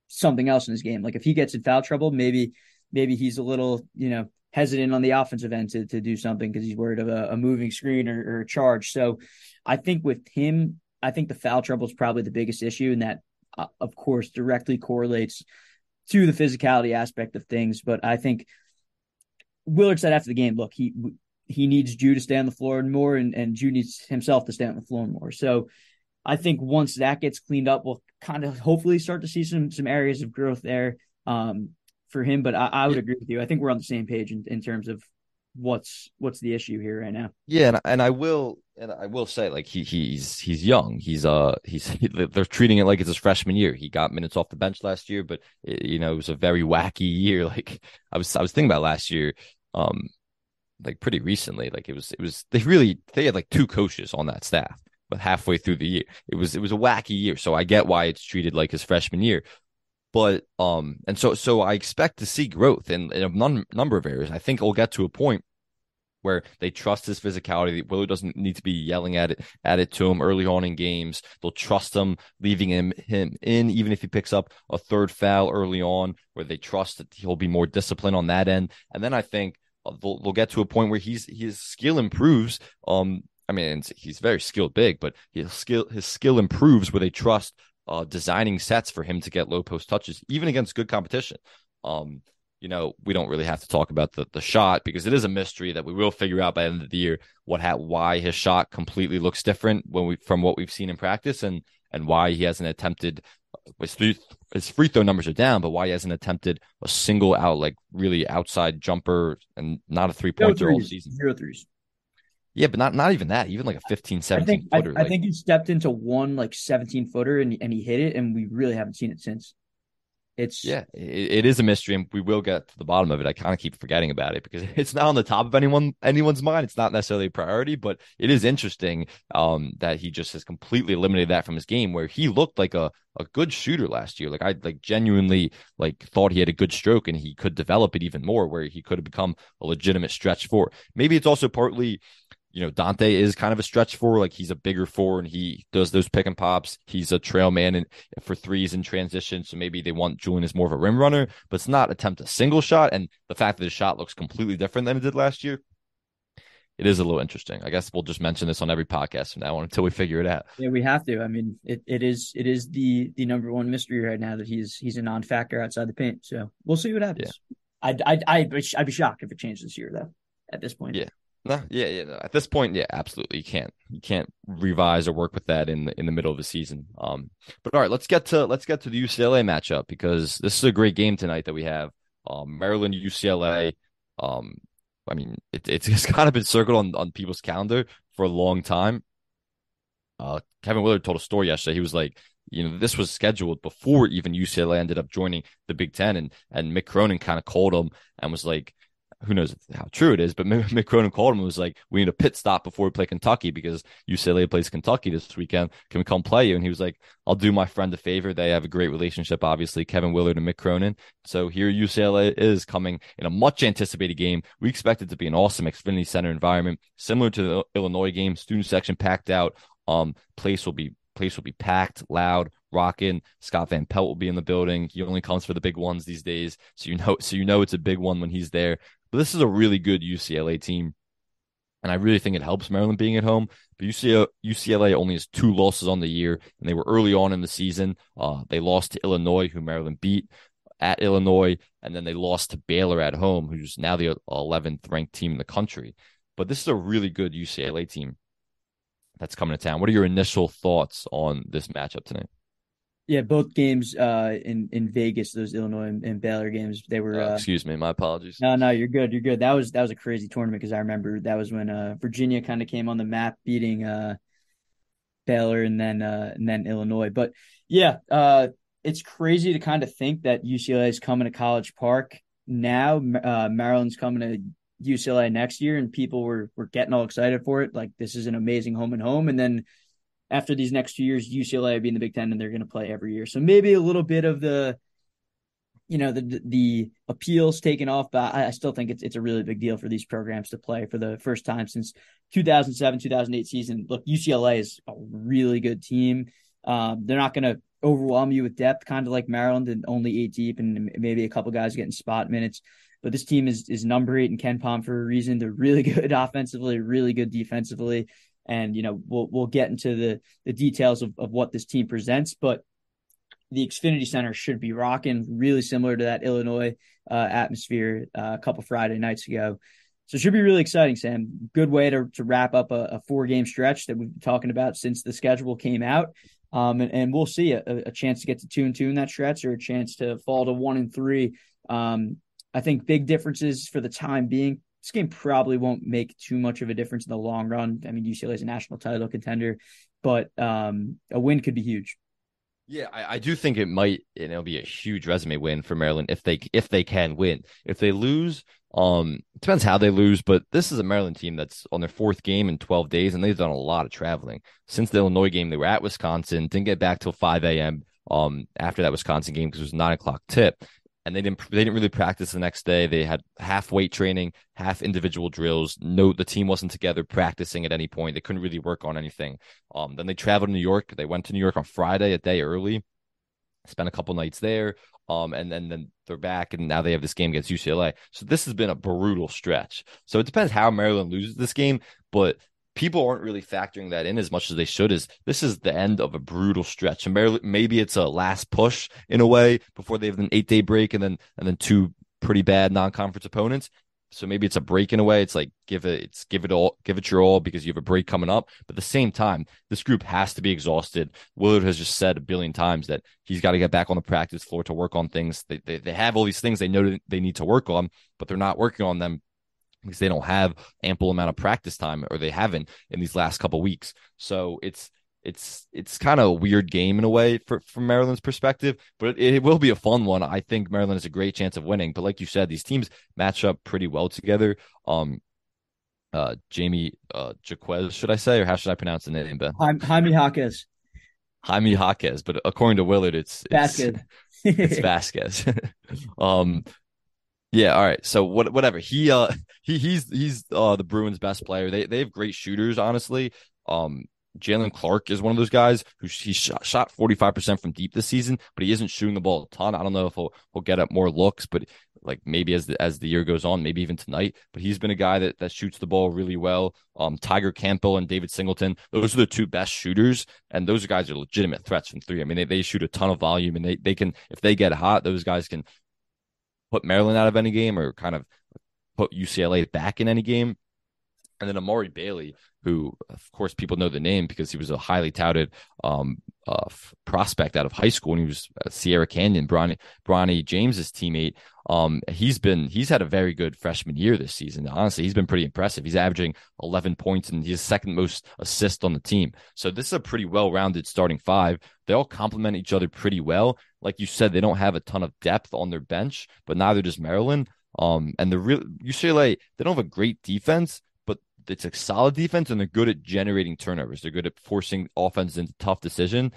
something else in his game. Like if he gets in foul trouble, maybe maybe he's a little you know hesitant on the offensive end to, to do something because he's worried of a, a moving screen or, or, a charge. So I think with him, I think the foul trouble is probably the biggest issue, and that, uh, of course, directly correlates to the physicality aspect of things. But I think Willard said after the game, look, he he needs Ju to stay on the floor more, and, and Ju needs himself to stay on the floor more. So I think once that gets cleaned up, we'll kind of hopefully start to see some some areas of growth there. Um, for him. But I, I would agree with you. I think we're on the same page in, in terms of what's what's the issue here right now. Yeah, and, and I will and I will say like he he's he's young. He's uh he's they're treating it like it's his freshman year. He got minutes off the bench last year, but it, you know it was a very wacky year. Like I was I was thinking about last year, um, like pretty recently. Like it was it was they really they had like two coaches on that staff. But halfway through the year, it was it was a wacky year. So I get why it's treated like his freshman year but um and so so i expect to see growth in, in a num- number of areas. I think it'll get to a point where they trust his physicality. Willard doesn't need to be yelling at it at it to him early on in games. They'll trust him leaving him him in even if he picks up a third foul early on where they trust that he'll be more disciplined on that end. And then i think uh, they'll, they'll get to a point where he's his skill improves um I mean, he's very skilled big, but his skill his skill improves where they trust uh, designing sets for him to get low post touches, even against good competition. Um, you know, we don't really have to talk about the the shot because it is a mystery that we will figure out by the end of the year what ha- why his shot completely looks different when we from what we've seen in practice and and why he hasn't attempted his free, his free throw numbers are down, but why he hasn't attempted a single out like really outside jumper and not a three pointer all season. Zero threes. Yeah, but not not even that. Even like a 15, 17 I think, footer. I, like... I, think he stepped into one like 17 footer and, and he hit it, and we really haven't seen it since. It's yeah, it, it is a mystery, and we will get to the bottom of it. I kind of keep forgetting about it because it's not on the top of anyone anyone's mind. It's not necessarily a priority, but it is interesting um, that he just has completely eliminated that from his game, where he looked like a a good shooter last year. Like I like genuinely like thought he had a good stroke and he could develop it even more, where he could have become a legitimate stretch for. Maybe it's also partly you know, Donta is kind of a stretch four. Like he's a bigger four and he does those pick and pops. He's a trail man and for threes in transition. So maybe they want Julian as more of a rim runner, but it's not attempt a single shot. And the fact that his shot looks completely different than it did last year, it is a little interesting. I guess we'll just mention this on every podcast from now on until we figure it out. Yeah, we have to. I mean, it, it is it is the the number one mystery right now that he's he's a non factor outside the paint. So we'll see what happens. Yeah. I'd, I'd I'd I'd be shocked if it changed this year though. At this point, yeah. No, yeah, yeah. At this point, yeah, absolutely. You can't you can't revise or work with that in the in the middle of the season. Um, but all right, let's get to let's get to the UCLA matchup because this is a great game tonight that we have. Um, Maryland UCLA. Um, I mean, it, it's it's kind of been circled on on people's calendar for a long time. Uh, Kevin Willard told a story yesterday. He was like, you know, this was scheduled before even UCLA ended up joining the Big Ten, and and Mick Cronin kind of called him and was like, who knows how true it is, but Mick Cronin called him and was like, we need a pit stop before we play Kentucky because UCLA plays Kentucky this weekend. Can we come play you? And he was like, I'll do my friend a favor. They have a great relationship, obviously, Kevin Willard and Mick Cronin. So here UCLA is coming in a much anticipated game. We expect it to be an awesome Xfinity Center environment, similar to the Illinois game, student section packed out. Um, place will be place will be packed, loud, rocking. Scott Van Pelt will be in the building. He only comes for the big ones these days, so you know, so you know it's a big one when he's there. But this is a really good UCLA team. And I really think it helps Maryland being at home. But UCLA, UCLA only has two losses on the year, and they were early on in the season. Uh, they lost to Illinois, who Maryland beat at Illinois, and then they lost to Baylor at home, who's now the 11th ranked team in the country. But this is a really good UCLA team that's coming to town. What are your initial thoughts on this matchup tonight? Yeah, both games uh, in in Vegas, those Illinois and, and Baylor games, they were. Uh, excuse me, my apologies. No, no, you're good. You're good. That was that was a crazy tournament because I remember that was when uh, Virginia kind of came on the map, beating uh, Baylor and then uh, and then Illinois. But yeah, uh, it's crazy to kind of think that UCLA is coming to College Park now. Uh, Maryland's coming to UCLA next year, and people were were getting all excited for it. Like this is an amazing home and home, and then after these next two years, UCLA will be in the Big Ten and they're going to play every year. So maybe a little bit of the, you know, the the appeals taken off, but I, still think it's it's a really big deal for these programs to play for the first time since 2007 2008 season. Look, UCLA is a really good team. Um, they're not going to overwhelm you with depth, kind of like Maryland, and only eight deep, and maybe a couple guys getting spot minutes. But this team is is number eight in Palm for a reason. They're really good offensively, really good defensively, and you know we'll we'll get into the the details of, of what this team presents. But the Xfinity Center should be rocking, really similar to that Illinois uh, atmosphere uh, a couple Friday nights ago. So it should be really exciting, Sam. Good way to, to wrap up a, a four game stretch that we've been talking about since the schedule came out. Um, and, and, we'll see a, a, chance to get to two and two in that stretch or a chance to fall to one and three. Um, I think big differences for the time being. This game probably won't make too much of a difference in the long run. I mean, UCLA is a national title contender, but um, a win could be huge. Yeah, I, I, do think it might, and it'll be a huge resume win for Maryland if they if they can win. If they lose, um, it depends how they lose, but this is a Maryland team that's on their fourth game in 12 days, and they've done a lot of traveling since the Illinois game. They were at Wisconsin, didn't get back till 5 a.m. Um, after that Wisconsin game because it was nine o'clock tip and they didn't they didn't really practice the next day. They had half weight training, half individual drills. No, the team wasn't together practicing at any point. They couldn't really work on anything. Um, then they traveled to New York. They went to New York on Friday, a day early. Spent a couple nights there. Um, and then then they're back, and now they have this game against UCLA. So this has been a brutal stretch. So it depends how Maryland loses this game, but people aren't really factoring that in as much as they should. Is this is the end of a brutal stretch, and maybe it's a last push in a way before they have an eight day break, and then and then two pretty bad non conference opponents. So maybe it's a break in a way. It's like give it, it's give it all, give it your all because you have a break coming up. But at the same time, this group has to be exhausted. Willard has just said a billion times that he's got to get back on the practice floor to work on things. They, they, they have all these things they know they need to work on, but they're not working on them because they don't have ample amount of practice time or they haven't in these last couple weeks. So it's it's it's kind of a weird game in a way for from Maryland's perspective, but it, it, will be a fun one. I think Maryland has a great chance of winning. But like you said, these teams match up pretty well together. Um, uh, Jamie uh, Jaquez, should I say, or how should I pronounce the name, Ben? Jaime Jaquez. Jaime Jaquez, but according to Willard, it's, it's Vasquez. it's Vasquez. um, yeah, all right. So what, whatever. He uh he he's he's uh the Bruins' best player. They they have great shooters, honestly. Um, Jaylen Clark is one of those guys who he shot, shot 45% from deep this season, but he isn't shooting the ball a ton. I don't know if he'll, he'll get up more looks, but like maybe as the, as the year goes on, maybe even tonight. But he's been a guy that, that shoots the ball really well. Um, Tyger Campbell and David Singleton, those are the two best shooters, and those guys are legitimate threats from three. I mean, they, they shoot a ton of volume, and they they can if they get hot, those guys can put Maryland out of any game or kind of put UCLA back in any game. And then Amari Bailey, who of course people know the name because he was a highly touted um, uh, prospect out of high school and he was Sierra Canyon, Bronny, Bronny James's teammate. Um, he's been he's had a very good freshman year this season. Honestly, he's been pretty impressive. He's averaging 11 points and he's second most assist on the team. So this is a pretty well-rounded starting five. They all complement each other pretty well. Like you said, they don't have a ton of depth on their bench, but neither does Maryland. Um, and the real UCLA, they don't have a great defense, it's a solid defense, and they're good at generating turnovers. They're good at forcing offenses into tough decision,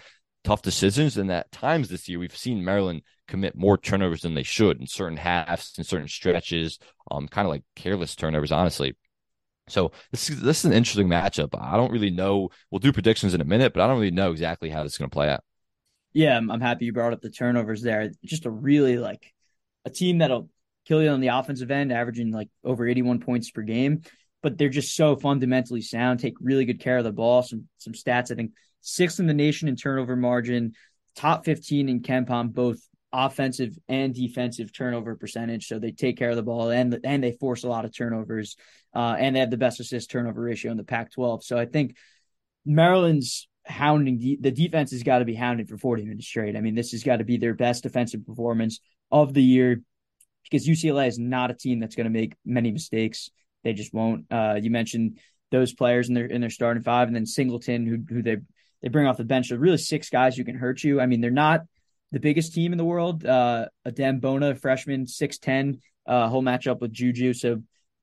tough decisions. And at times this year, we've seen Maryland commit more turnovers than they should in certain halves and certain stretches. Um, kind of like careless turnovers, honestly. So this is this is an interesting matchup. I don't really know. We'll do predictions in a minute, but I don't really know exactly how this is going to play out. Yeah, I'm, I'm happy you brought up the turnovers there. Just a really like a team that'll kill you on the offensive end, averaging like over 81 points per game. But they're just so fundamentally sound, take really good care of the ball. Some some stats, I think sixth in the nation in turnover margin, top 15 in KenPom, both offensive and defensive turnover percentage. So they take care of the ball and and they force a lot of turnovers, uh, and they have the best assist turnover ratio in the Pac-12. So I think Maryland's hounding the defense has got to be hounded for 40 minutes straight. I mean, this has got to be their best defensive performance of the year because UCLA is not a team that's going to make many mistakes. They just won't. Uh, you mentioned those players in their in their starting five, and then Singleton, who who they they bring off the bench. So really six guys who can hurt you. I mean, they're not the biggest team in the world. Uh, Adem Bona, freshman, six ten, uh, whole matchup with Juju. So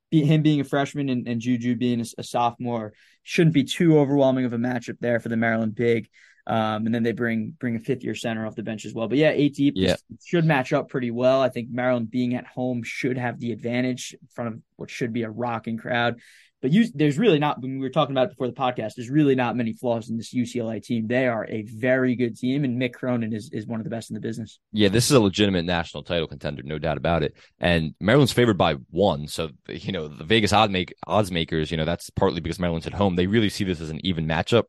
be, him being a freshman and, and Juju being a, a, sophomore shouldn't be too overwhelming of a matchup there for the Maryland big. Um, and then they bring bring a fifth year center off the bench as well. But yeah, eight deep yeah. should match up pretty well. I think Maryland being at home should have the advantage in front of what should be a rocking crowd. But you, there's really not, when we were talking about it before the podcast, there's really not many flaws in this UCLA team. They are a very good team, and Mick Cronin is, is one of the best in the business. Yeah, this is a legitimate national title contender, no doubt about it. And Maryland's favored by one. So, you know, the Vegas odd make, odds makers, you know, that's partly because Maryland's at home. They really see this as an even matchup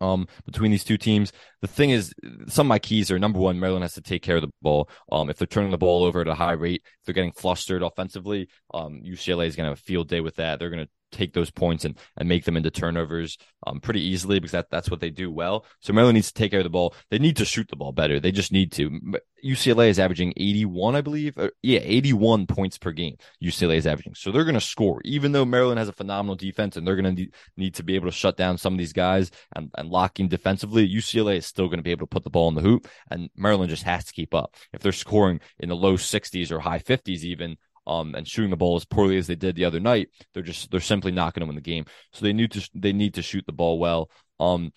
um, between these two teams. The thing is, some of my keys are number one, Maryland has to take care of the ball. Um, if they're turning the ball over at a high rate, if they're getting flustered offensively, um, UCLA is going to have a field day with that. They're going to take those points and, and make them into turnovers um, pretty easily because that, that's what they do well. So Maryland needs to take care of the ball. They need to shoot the ball better. They just need to. UCLA is averaging 81, I believe. Or, yeah, 81 points per game. UCLA is averaging. So they're going to score, even though Maryland has a phenomenal defense and they're going to need to be able to shut down some of these guys and, and lock in defensively. UCLA is still going to be able to put the ball in the hoop, and Maryland just has to keep up. If they're scoring in the low 60s or high 50s, even um, and shooting the ball as poorly as they did the other night, they're just they're simply not going to win the game. So they need to they need to shoot the ball well. Um,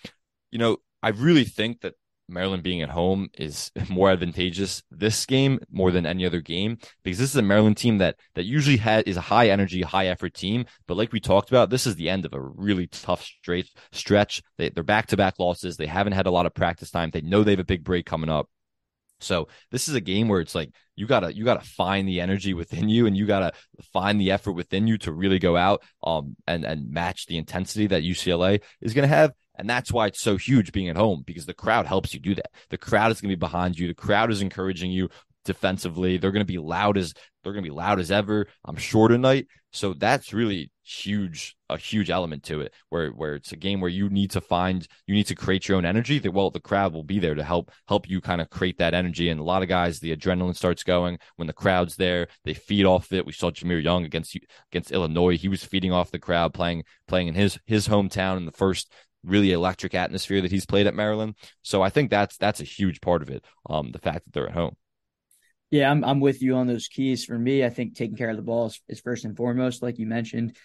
you know, I really think that Maryland being at home is more advantageous this game more than any other game because this is a Maryland team that that usually has is a high energy, high effort team. But like we talked about, this is the end of a really tough straight stretch. They, they're back to back losses. They haven't had a lot of practice time. They know they have a big break coming up. So this is a game where it's like you gotta you gotta find the energy within you and you gotta find the effort within you to really go out um and and match the intensity that UCLA is gonna have. And that's why it's so huge being at home because the crowd helps you do that. The crowd is going to be behind you. The crowd is encouraging you defensively. They're going to be loud as they're going to be loud as ever. I'm sure tonight. So that's really huge, a huge element to it where, where it's a game where you need to find, you need to create your own energy that, well, the crowd will be there to help, help you kind of create that energy. And a lot of guys, the adrenaline starts going when the crowd's there, they feed off it. We saw Jahmir Young against, against Illinois. He was feeding off the crowd playing, playing in his, his hometown in the first really electric atmosphere that he's played at Maryland. So I think that's, that's a huge part of it. Um, the fact that they're at home. Yeah, I'm I'm with you on those keys. For me, I think taking care of the ball is, is first and foremost, like you mentioned.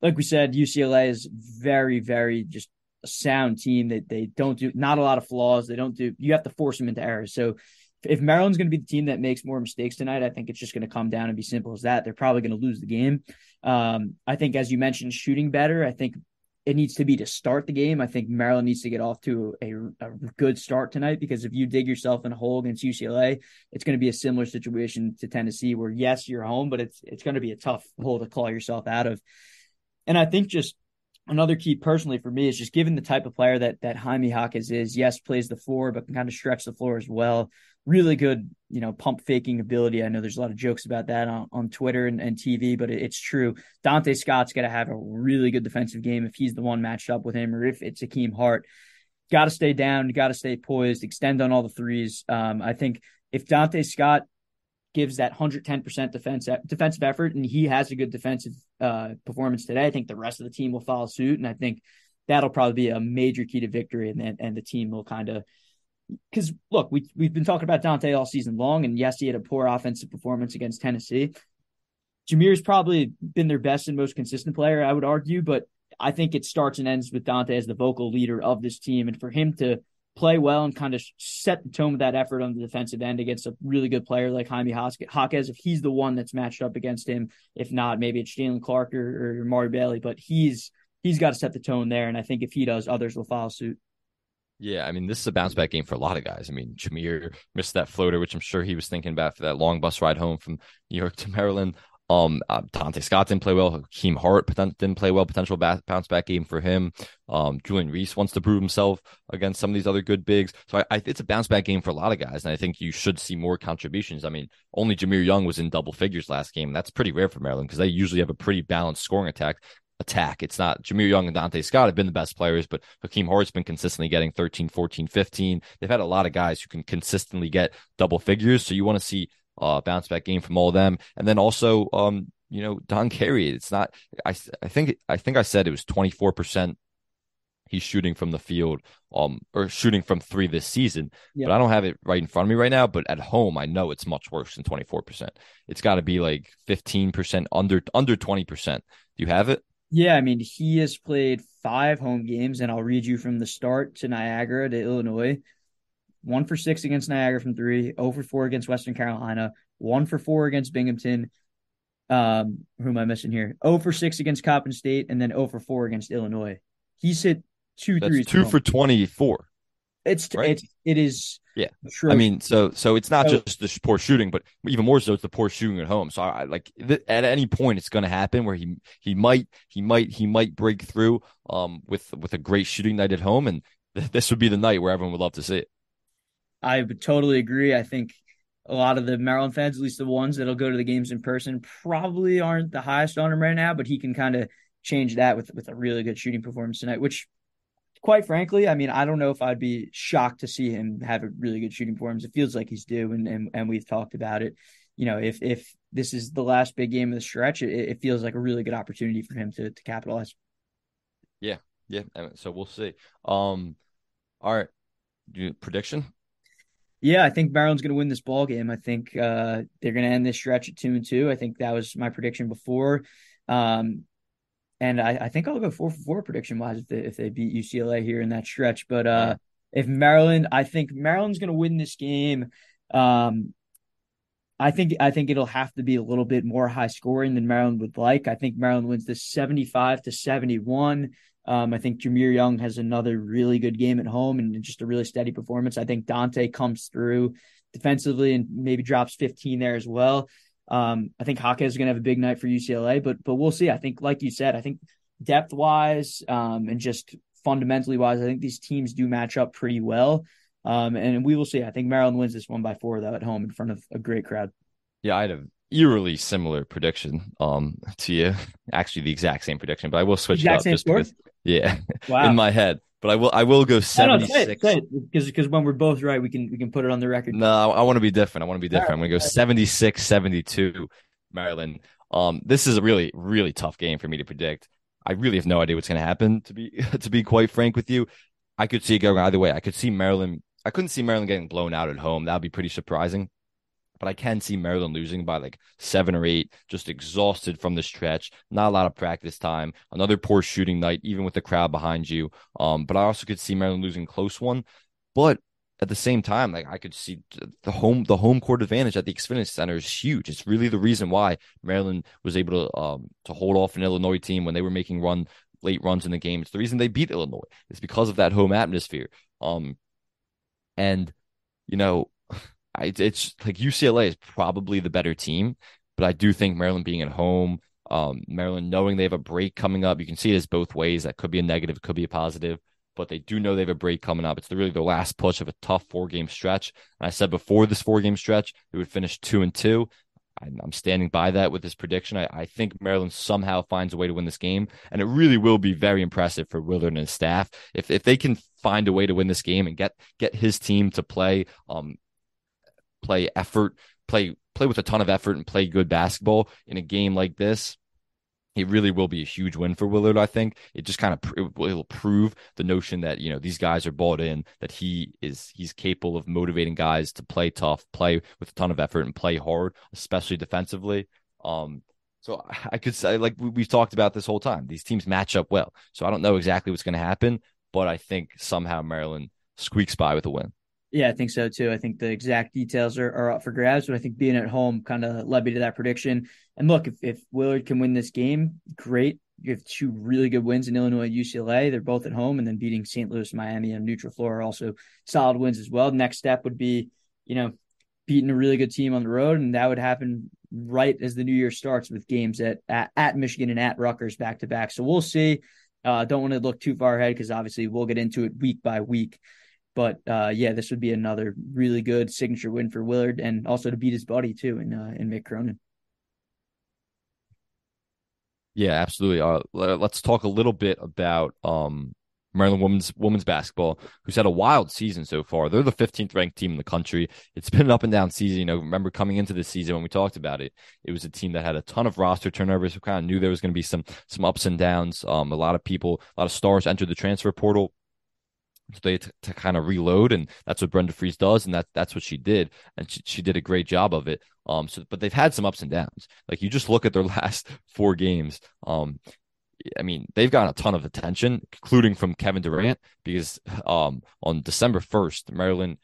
Like we said, UCLA is very, very just a sound team that they don't do not a lot of flaws. They don't do you have to force them into errors. So if Maryland's going to be the team that makes more mistakes tonight, I think it's just going to come down and be simple as that. They're probably going to lose the game. Um, I think, as you mentioned, shooting better. I think it needs to be to start the game. I think Maryland needs to get off to a, a, good start tonight because if you dig yourself in a hole against UCLA, it's going to be a similar situation to Tennessee where yes, you're home, but it's it's going to be a tough hole to claw yourself out of. And I think just another key personally for me is just given the type of player that that Jaime Jaquez is, yes, plays the floor, but can kind of stretch the floor as well really good, you know, pump faking ability. I know there's a lot of jokes about that on, on Twitter and, and TV, but it, it's true. Donta Scott's got to have a really good defensive game if he's the one matched up with him or if it's Hakim Hart. Got to stay down, got to stay poised, extend on all the threes. Um, I think if Donta Scott gives that 110% defense defensive effort and he has a good defensive uh, performance today, I think the rest of the team will follow suit. And I think that'll probably be a major key to victory. And, and the team will kind of because look, we we've been talking about Donta all season long, and yes, he had a poor offensive performance against Tennessee. Jahmir's probably been their best and most consistent player, I would argue, but I think it starts and ends with Donta as the vocal leader of this team, and for him to play well and kind of set the tone with that effort on the defensive end against a really good player like Jaime Jaquez, if he's the one that's matched up against him. If not, maybe it's Jaylen Clark or, or Mari Bailey, but he's he's got to set the tone there, and I think if he does, others will follow suit. Yeah, I mean, this is a bounce back game for a lot of guys. I mean, Jahmir missed that floater, which I'm sure he was thinking about for that long bus ride home from New York to Maryland. Um, uh, Donta Scott didn't play well. Hakim Hart didn't play well. Potential bounce back game for him. Um, Julian Reese wants to prove himself against some of these other good bigs. So I, I, it's a bounce back game for a lot of guys, and I think you should see more contributions. I mean, only Jahmir Young was in double figures last game. That's pretty rare for Maryland because they usually have a pretty balanced scoring attack attack. It's not Jahmir Young and Donta Scott have been the best players, but Hakim Hart's been consistently getting 13, 14, 15. They've had a lot of guys who can consistently get double figures. So you want to see a bounce back game from all of them. And then also, um, you know, Don Carey, it's not, I, I think, I think I said it was 24% he's shooting from the field, um, or shooting from three this season. Yep. But I don't have it right in front of me right now. But at home, I know it's much worse than 24%. It's got to be like 15% under, under 20%. Do you have it? Yeah, I mean, he has played five home games, and I'll read you from the start to Niagara to Illinois. One for six against Niagara from three, 0 for four against Western Carolina, one for four against Binghamton, Um, who am I missing here? 0 for 6 against Coppin State and then 0 for 4 against Illinois. He's hit two That's threes. two for 24. It's right? it's it is Yeah. atrocious. I mean, so so it's not So- just the poor shooting, but even more so, it's the poor shooting at home. So I, I like th- at any point, it's going to happen where he he might he might he might break through um with with a great shooting night at home, and th- this would be the night where everyone would love to see it. I would totally agree. I think a lot of the Maryland fans, at least the ones that'll go to the games in person, probably aren't the highest on him right now, but he can kind of change that with with a really good shooting performance tonight, which quite frankly, I mean, I don't know if I'd be shocked to see him have a really good shooting performance. It feels like he's due and and, and we've talked about it. You know, if if this is the last big game of the stretch, it, it feels like a really good opportunity for him to to capitalize. Yeah, yeah. so we'll see. Um, all right, You- prediction. Yeah, I think Maryland's going to win this ball game. I think uh, they're going to end this stretch at two and two. I think that was my prediction before, um, and I, I think I'll go four for four prediction wise if they if they beat UCLA here in that stretch. But uh, if Maryland, I think Maryland's going to win this game. Um, I think I think it'll have to be a little bit more high scoring than Maryland would like. I think Maryland wins this seventy five to seventy one. Um, I think Jahmir Young has another really good game at home and just a really steady performance. I think Donta comes through defensively and maybe drops 15 there as well. Um, I think Haka is going to have a big night for UCLA, but but we'll see. I think, like you said, I think depth wise um, and just fundamentally wise, I think these teams do match up pretty well. Um, and we will see. I think Maryland wins this one by four though at home in front of a great crowd. Yeah, I had a eerily similar prediction um to you. Actually, the exact same prediction, but I will switch Exact it up just score? because. Yeah, Wow. in my head, but I will I will go seventy six. because because when we're both right, we can we can put it on the record. No, I, I want to be different. I want to be different. All I'm going to go 76 72 Maryland. Um, this is a really, really tough game for me to predict. I really have no idea what's going to happen. To be, to be quite frank with you, I could see it going either way. I could see Maryland. I couldn't see Maryland getting blown out at home. That would be pretty surprising. But I can see Maryland losing by like seven or eight, just exhausted from the stretch. Not a lot of practice time. Another poor shooting night, even with the crowd behind you. Um, but I also could see Maryland losing close one. But at the same time, like I could see the home the home court advantage at the Xfinity Center is huge. It's really the reason why Maryland was able to um to hold off an Illinois team when they were making run late runs in the game. It's the reason they beat Illinois. It's because of that home atmosphere. Um, and you know, I, it's like UCLA is probably the better team, but I do think Maryland being at home, um, Maryland knowing they have a break coming up, you can see it as both ways. That could be a negative, it could be a positive but they do know they have a break coming up. It's really the last push of a tough four game stretch. And I said before this four game stretch, it would finish two and two. I'm standing by that with this prediction. I, I, think Maryland somehow finds a way to win this game, and it really will be very impressive for Willard and his staff if if they can find a way to win this game and get get his team to play um play effort, play play with a ton of effort, and play good basketball in a game like this it really will be a huge win for Willard. I think it just kind of pr- it will prove the notion that you know these guys are bought in, that he is he's capable of motivating guys to play tough, play with a ton of effort, and play hard, especially defensively. Um, so I could say like we've talked about this whole time, these teams match up well. So I don't know exactly what's going to happen, but I think somehow Maryland squeaks by with a win. Yeah, I think so too. I think the exact details are, are up for grabs, but I think being at home kind of led me to that prediction. And look, if, if Willard can win this game, great. You have two really good wins in Illinois and UCLA. They're both at home, and then beating St. Louis, Miami, and neutral floor are also solid wins as well. Next step would be, you know, beating a really good team on the road, and that would happen right as the new year starts with games at at, at Michigan and at Rutgers back to back. So we'll see. Uh, don't want to look too far ahead because obviously we'll get into it week by week. But uh, yeah, this would be another really good signature win for Willard, and also to beat his buddy too in uh, in Mick Cronin. Yeah, absolutely. Uh, let's talk a little bit about um, Maryland women's women's basketball, who's had a wild season so far. They're the 15th ranked team in the country. It's been an up and down season. You know, remember coming into the season when we talked about it, it was a team that had a ton of roster turnovers. We kind of knew there was going to be some some ups and downs. Um, a lot of people, a lot of stars entered the transfer portal so they to, to kind of reload, and that's what Brenda Frese does, and that that's what she did, and she, she did a great job of it. Um, so but they've had some ups and downs. Like you just look at their last four games. Um, I mean, they've gotten a ton of attention, including from Kevin Durant, because um on December first, Maryland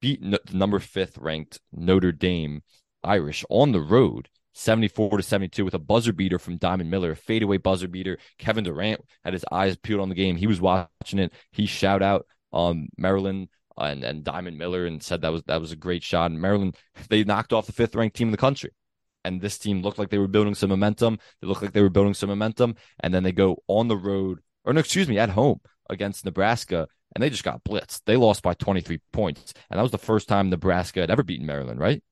beat the number fifth ranked Notre Dame Irish on the road. 74 to 72 with a buzzer beater from Diamond Miller, a fadeaway buzzer beater. Kevin Durant had his eyes peeled on the game. He was watching it. He shout out um, Maryland and, and Diamond Miller and said that was that was a great shot. And Maryland, they knocked off the fifth ranked team in the country. And this team looked like they were building some momentum. They looked like they were building some momentum. And then they go on the road, or no, excuse me, at home against Nebraska and they just got blitzed. They lost by 23 points, and that was the first time Nebraska had ever beaten Maryland, right?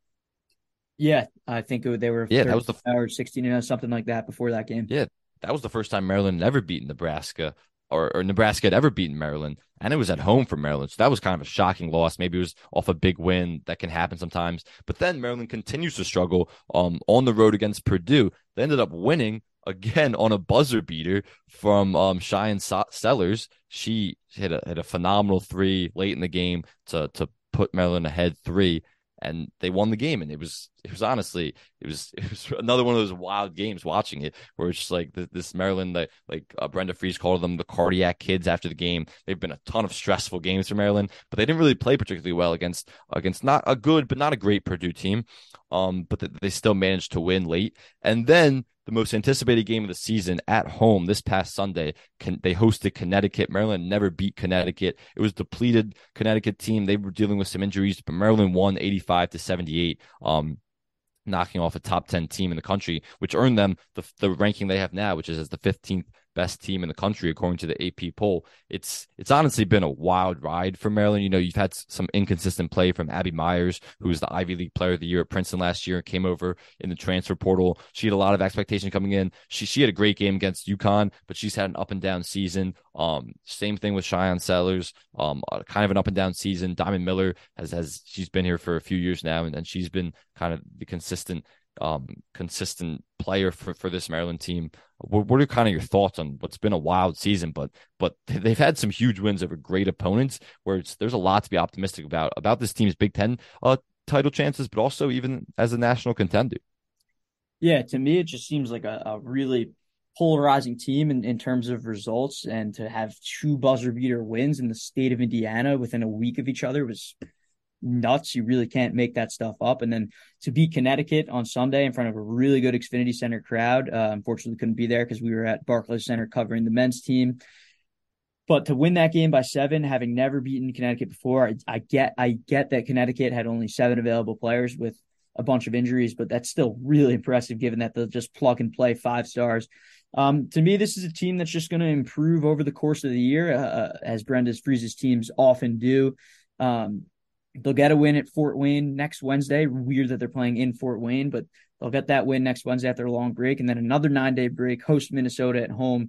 Yeah, I think it, they were yeah, that was the or 16 you know, something like that before that game. Yeah, that was the first time Maryland had ever beaten Nebraska, or, or Nebraska had ever beaten Maryland, and it was at home for Maryland. So that was kind of a shocking loss. Maybe it was off a big win that can happen sometimes. But then Maryland continues to struggle um, on the road against Purdue. They ended up winning again on a buzzer beater from um, Shyanne Sellers. She hit a hit a phenomenal three late in the game to to put Maryland ahead three, and they won the game. And it was it was honestly it was it was another one of those wild games watching it where it's just like this, this Maryland like like uh, Brenda Frese called them the cardiac kids after the game. They've been a ton of stressful games for Maryland, but they didn't really play particularly well against against not a good but not a great Purdue team. Um, but they still managed to win late, and then the most anticipated game of the season at home this past Sunday. Can, they hosted Connecticut. Maryland never beat Connecticut. It was depleted Connecticut team. They were dealing with some injuries, but Maryland won 85 to 78. Um, knocking off a top 10 team in the country, which earned them the, the ranking they have now, which is as the 15th best team in the country according to the AP poll. It's it's honestly been a wild ride for Maryland. You know, you've had some inconsistent play from Abby Meyers, who was the Ivy League Player of the Year at Princeton last year and came over in the transfer portal. She had a lot of expectation coming in. She she had a great game against UConn, but she's had an up and down season. Um, same thing with Shyanne Sellers. Um, kind of an up and down season. Diamond Miller has has she's been here for a few years now, and, and she's been kind of the consistent um, consistent player for, for this Maryland team. What, what, are kind of your thoughts on what's been a wild season, but but they've had some huge wins over great opponents, where there's a lot to be optimistic about about this team's Big Ten uh, title chances, but also even as a national contender. Yeah, to me, it just seems like a, a really polarizing team in, in terms of results, and to have two buzzer beater wins in the state of Indiana within a week of each other was nuts. You really can't make that stuff up. And then to beat Connecticut on Sunday in front of a really good Xfinity Center crowd, uh, unfortunately couldn't be there because we were at Barclays Center covering the men's team. But to win that game by seven, having never beaten Connecticut before, I, I get I get that Connecticut had only seven available players with a bunch of injuries, but that's still really impressive given that they'll just plug and play five stars. Um, to me, this is a team that's just going to improve over the course of the year, uh, uh as Brenda's Frese's teams often do. Um, They'll get a win at Fort Wayne next Wednesday. Weird that they're playing in Fort Wayne, but they'll get that win next Wednesday after a long break, and then another nine day break, host Minnesota at home.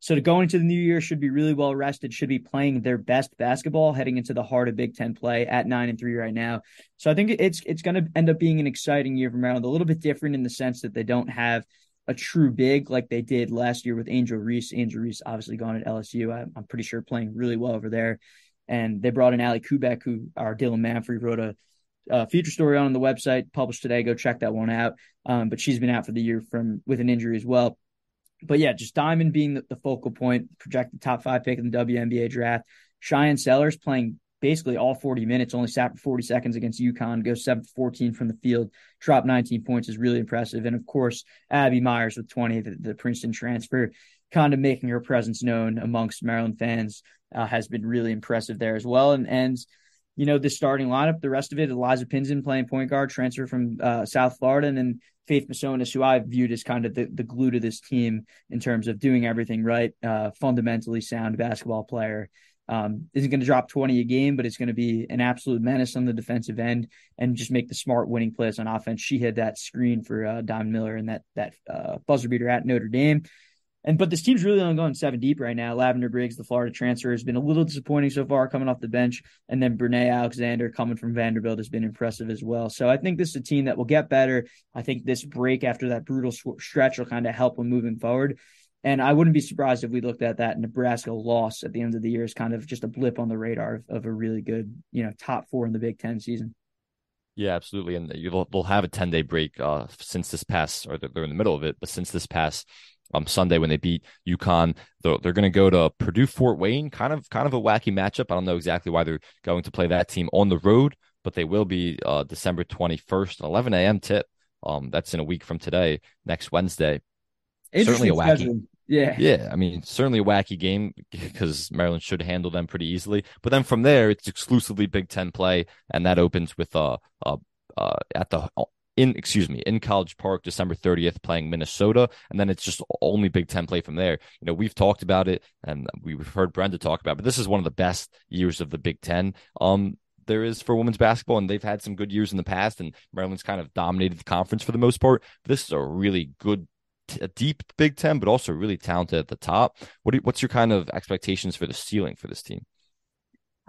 So to go into the new year should be really well rested, should be playing their best basketball heading into the heart of Big Ten play at nine and three right now. So I think it's it's going to end up being an exciting year for Maryland, a little bit different in the sense that they don't have a true big like they did last year with Angel Reese. Angel Reese obviously gone at LSU. I'm pretty sure playing really well over there and they brought in Allie Kubek, who our Dylan Manfre wrote a, a, feature story on, on the website, published today. Go check that one out. Um, but she's been out for the year from with an injury as well. But yeah, just Diamond being the, the focal point, projected top five pick in the WNBA draft. Shyanne Sellers playing basically all 40 minutes, only sat for 40 seconds against UConn, goes 7 14 from the field, dropped 19 points is really impressive. And of course, Abby Meyers with 20, the, the Princeton transfer, kind of making her presence known amongst Maryland fans uh, has been really impressive there as well. And and you know the starting lineup, the rest of it, Elisa Pinzan playing point guard, transfer from uh, South Florida, and then Faith Masonius, who I viewed as kind of the, the glue to this team in terms of doing everything right, uh, fundamentally sound basketball player. Um, isn't going to drop 20 a game, but it's going to be an absolute menace on the defensive end and just make the smart winning plays on offense. She had that screen for uh, Don Miller and that that uh, buzzer beater at Notre Dame. And but this team's really only going seven deep right now. Lavender Briggs, the Florida transfer, has been a little disappointing so far coming off the bench. And then Brinae Alexander coming from Vanderbilt has been impressive as well. So I think this is a team that will get better. I think this break after that brutal stretch will kind of help them moving forward. And I wouldn't be surprised if we looked at that Nebraska loss at the end of the year as kind of just a blip on the radar of, of a really good, you know, top four in the Big Ten season. Yeah, absolutely. And you'll, they'll have a 10 day break uh, since this past, or they're in the middle of it, but since this past um, Sunday when they beat UConn. They're, they're going to go to Purdue Fort Wayne, kind of kind of a wacky matchup. I don't know exactly why they're going to play that team on the road, but they will be uh, December 21st, 11 a.m. tip. Um, that's in a week from today, next Wednesday. Certainly a wacky. Yeah. Yeah. I mean, certainly a wacky game because Maryland should handle them pretty easily. But then from there, it's exclusively Big Ten play. And that opens with uh, uh, uh at the in excuse me in College Park December 30th playing Minnesota and then it's just only Big 10 play from there. You know, we've talked about it and we've heard Brenda talk about it, but this is one of the best years of the Big 10. Um there is for women's basketball and they've had some good years in the past and Maryland's kind of dominated the conference for the most part. This is a really good a deep Big Ten, but also really talented at the top. What you, what's your kind of expectations for the ceiling for this team?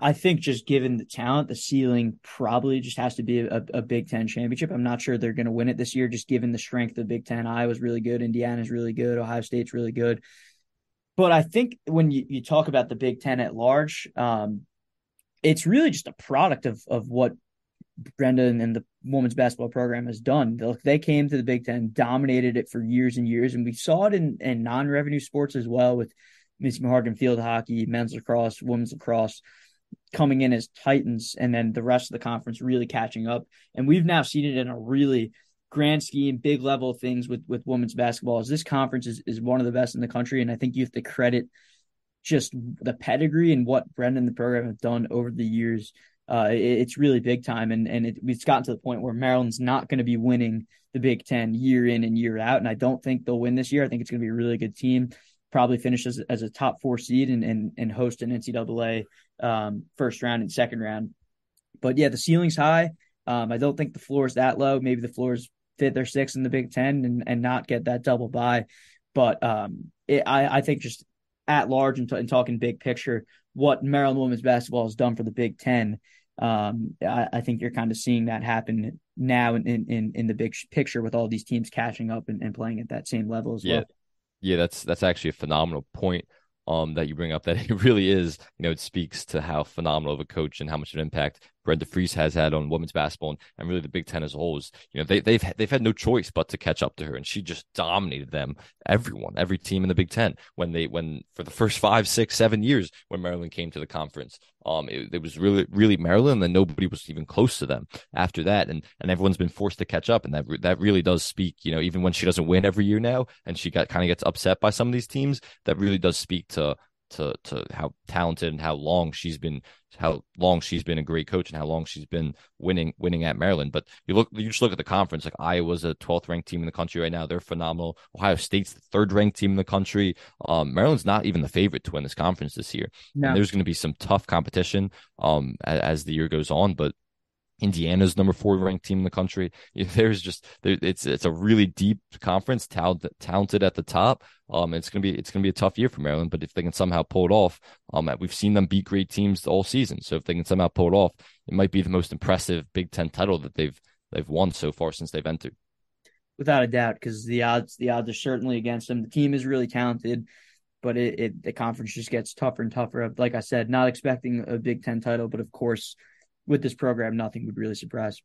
I think just given the talent, the ceiling probably just has to be a, a Big Ten championship. I'm not sure they're going to win it this year, just given the strength of Big Ten. Iowa's really good, Indiana's really good, Ohio State's really good. But I think when you, you talk about the Big Ten at large, um, it's really just a product of of what Brendan and the women's basketball program has done. They came to the Big Ten, dominated it for years and years, and we saw it in, in non-revenue sports as well with Missy Meharg field hockey, men's lacrosse, women's lacrosse coming in as titans, and then the rest of the conference really catching up. And we've now seen it in a really grand scheme, big level things with with women's basketball. is this conference is is one of the best in the country, and I think you have to credit just the pedigree and what Brendan and the program have done over the years uh, it, it's really big time. And and it, it's gotten to the point where Maryland's not going to be winning the Big Ten year in and year out. And I don't think they'll win this year. I think it's going to be a really good team. Probably finish as, as a top four seed and and, and host an NCAA um, first round and second round. But yeah, the ceiling's high. Um, I don't think the floor is that low. Maybe the floors fit their six in the Big Ten and, and not get that double bye. But um, it, I, I think just at large and, t- and talking big picture, what Maryland women's basketball has done for the Big Ten um, I, I, think you're kind of seeing that happen now in, in, in the big picture with all these teams catching up and, and playing at that same level as yeah. well. Yeah, that's that's actually a phenomenal point um, that you bring up. That it really is, you know, it speaks to how phenomenal of a coach and how much of an impact Brenda Frese has had on women's basketball and, and really the Big Ten as a whole is, you know, they, they've they've had no choice but to catch up to her, and she just dominated them, everyone, every team in the Big Ten when they when for the first five, six, seven years when Maryland came to the conference. Um, it, it was really really Maryland, and nobody was even close to them after that, and and everyone's been forced to catch up, and that that really does speak, you know, even when she doesn't win every year now, and she got kind of gets upset by some of these teams, that really does speak to to to how talented and how long she's been how long she's been a great coach and how long she's been winning winning at Maryland. But you look you just look at the conference, like Iowa's a 12th ranked team in the country right now. They're phenomenal. Ohio State's the third ranked team in the country. Um, Maryland's not even the favorite to win this conference this year. No. And there's going to be some tough competition um as, as the year goes on, but Indiana's number four ranked team in the country. There's just there, it's it's a really deep conference, talented talented at the top. Um, it's gonna be it's gonna be a tough year for Maryland, but if they can somehow pull it off, um, we've seen them beat great teams all season. So if they can somehow pull it off, it might be the most impressive Big Ten title that they've they've won so far since they've entered. Without a doubt, because the odds the odds are certainly against them. The team is really talented but it, it, the conference just gets tougher and tougher. Like I said, not expecting a Big Ten title, but of course, with this program, nothing would really surprise.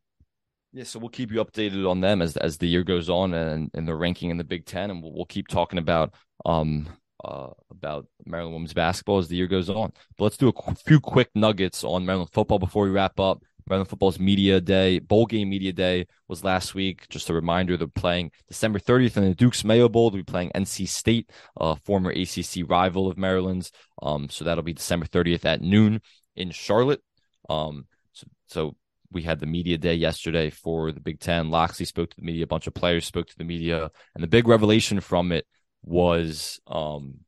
Yeah, so we'll keep you updated on them as as the year goes on and and the ranking in the Big Ten, and we'll, we'll keep talking about um uh about Maryland women's basketball as the year goes on. But let's do a qu- few quick nuggets on Maryland football before we wrap up. Maryland football's media day, bowl game media day was last week. Just a reminder, they're playing December 30th in the Duke's Mayo Bowl. They'll be playing NC State, a former ACC rival of Maryland's. Um, so that'll be December 30th at noon in Charlotte. Um, so, we had the media day yesterday for the Big Ten. Locksley spoke to the media, a bunch of players spoke to the media, and the big revelation from it was um,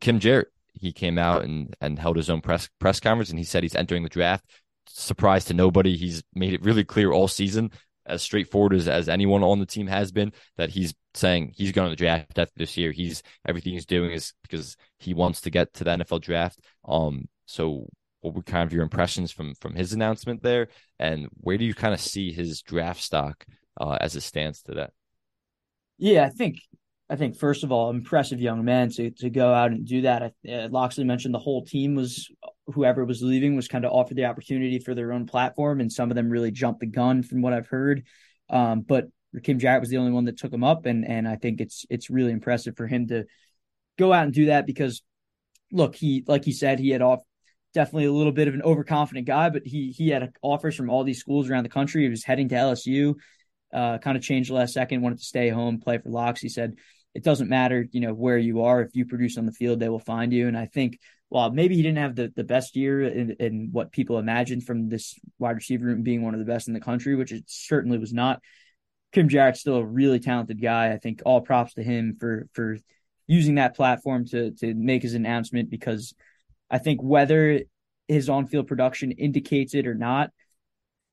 Kim Jarrett. He came out and, and held his own press press conference, and he said he's entering the draft. Surprise to nobody. He's made it really clear all season, as straightforward as, as anyone on the team has been, that he's saying he's going to the draft after this year. He's everything he's doing is because he wants to get to the NFL draft. Um, so what were kind of your impressions from from his announcement there, and where do you kind of see his draft stock uh, as it stands today? Yeah, I think I think first of all, impressive young man to to go out and do that. I, Uh, Locksley mentioned the whole team was whoever was leaving was kind of offered the opportunity for their own platform, and some of them really jumped the gun from what I've heard. Um, but Kim Jarrett was the only one that took him up, and and I think it's it's really impressive for him to go out and do that because look, he like he said he had off definitely a little bit of an overconfident guy, but he he had offers from all these schools around the country. He was heading to LSU. uh, kind of changed last second, wanted to stay home, play for Locks. He said, it doesn't matter, you know, where you are. If you produce on the field, they will find you. And I think, well, maybe he didn't have the, the best year in, in what people imagined from this wide receiver room being one of the best in the country, which it certainly was not. Kim Jarrett's still a really talented guy. I think all props to him for for using that platform to to make his announcement because I think whether his on field production indicates it or not,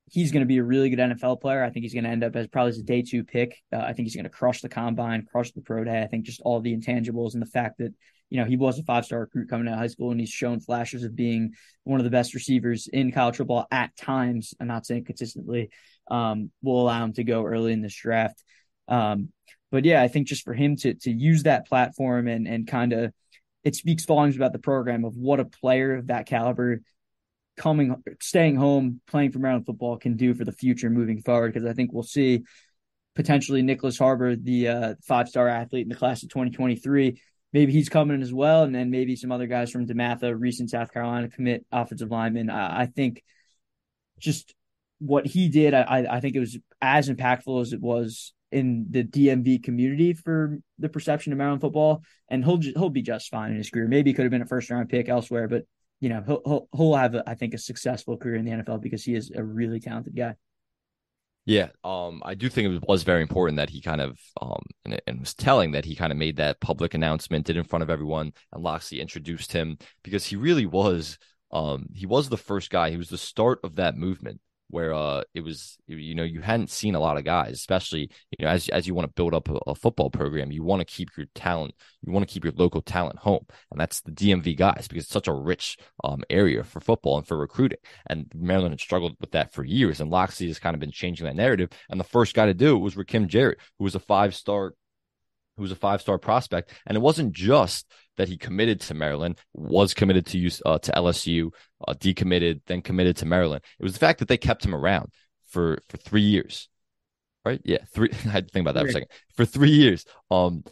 he's going to be a really good NFL player. I think he's going to end up as probably as a day two pick. Uh, I think he's going to crush the combine, crush the pro day. I think just all the intangibles and the fact that you know he was a five star recruit coming out of high school and he's shown flashes of being one of the best receivers in college football at times. I'm not saying consistently. Um, will allow him to go early in this draft. Um, but yeah, I think just for him to to use that platform and and kind of it speaks volumes about the program of what a player of that caliber coming staying home playing for Maryland football can do for the future moving forward. Because I think we'll see potentially Nicholas Harbor the uh, five star athlete in the class of 2023 maybe he's coming as well and then maybe some other guys from DeMatha recent South Carolina commit offensive lineman I, I think just what he did I, I think it was as impactful as it was in the DMV community for the perception of Maryland football, and he'll he'll be just fine in his career. Maybe he could have been a first round pick elsewhere, but you know he'll he'll, he'll have a, I think a successful career in the NFL because he is a really talented guy. Yeah, um, I do think it was very important that he kind of um and, and was telling that he kind of made that public announcement, did in front of everyone, and Locksley introduced him because he really was um he was the first guy. He was the start of that movement where uh it was you know you hadn't seen a lot of guys especially you know as as you want to build up a, a football program you want to keep your talent you want to keep your local talent home. And that's the DMV guys because it's such a rich um area for football and for recruiting. And Maryland had struggled with that for years and Locksley has kind of been changing that narrative. And the first guy to do it was Rakim Jarrett who was a five star who was a five star prospect. And it wasn't just that he committed to Maryland, was committed to use uh, to LSU, uh, decommitted, then committed to Maryland. It was the fact that they kept him around for for three years, right? Yeah, three. I had to think about that for a second. For three years, um,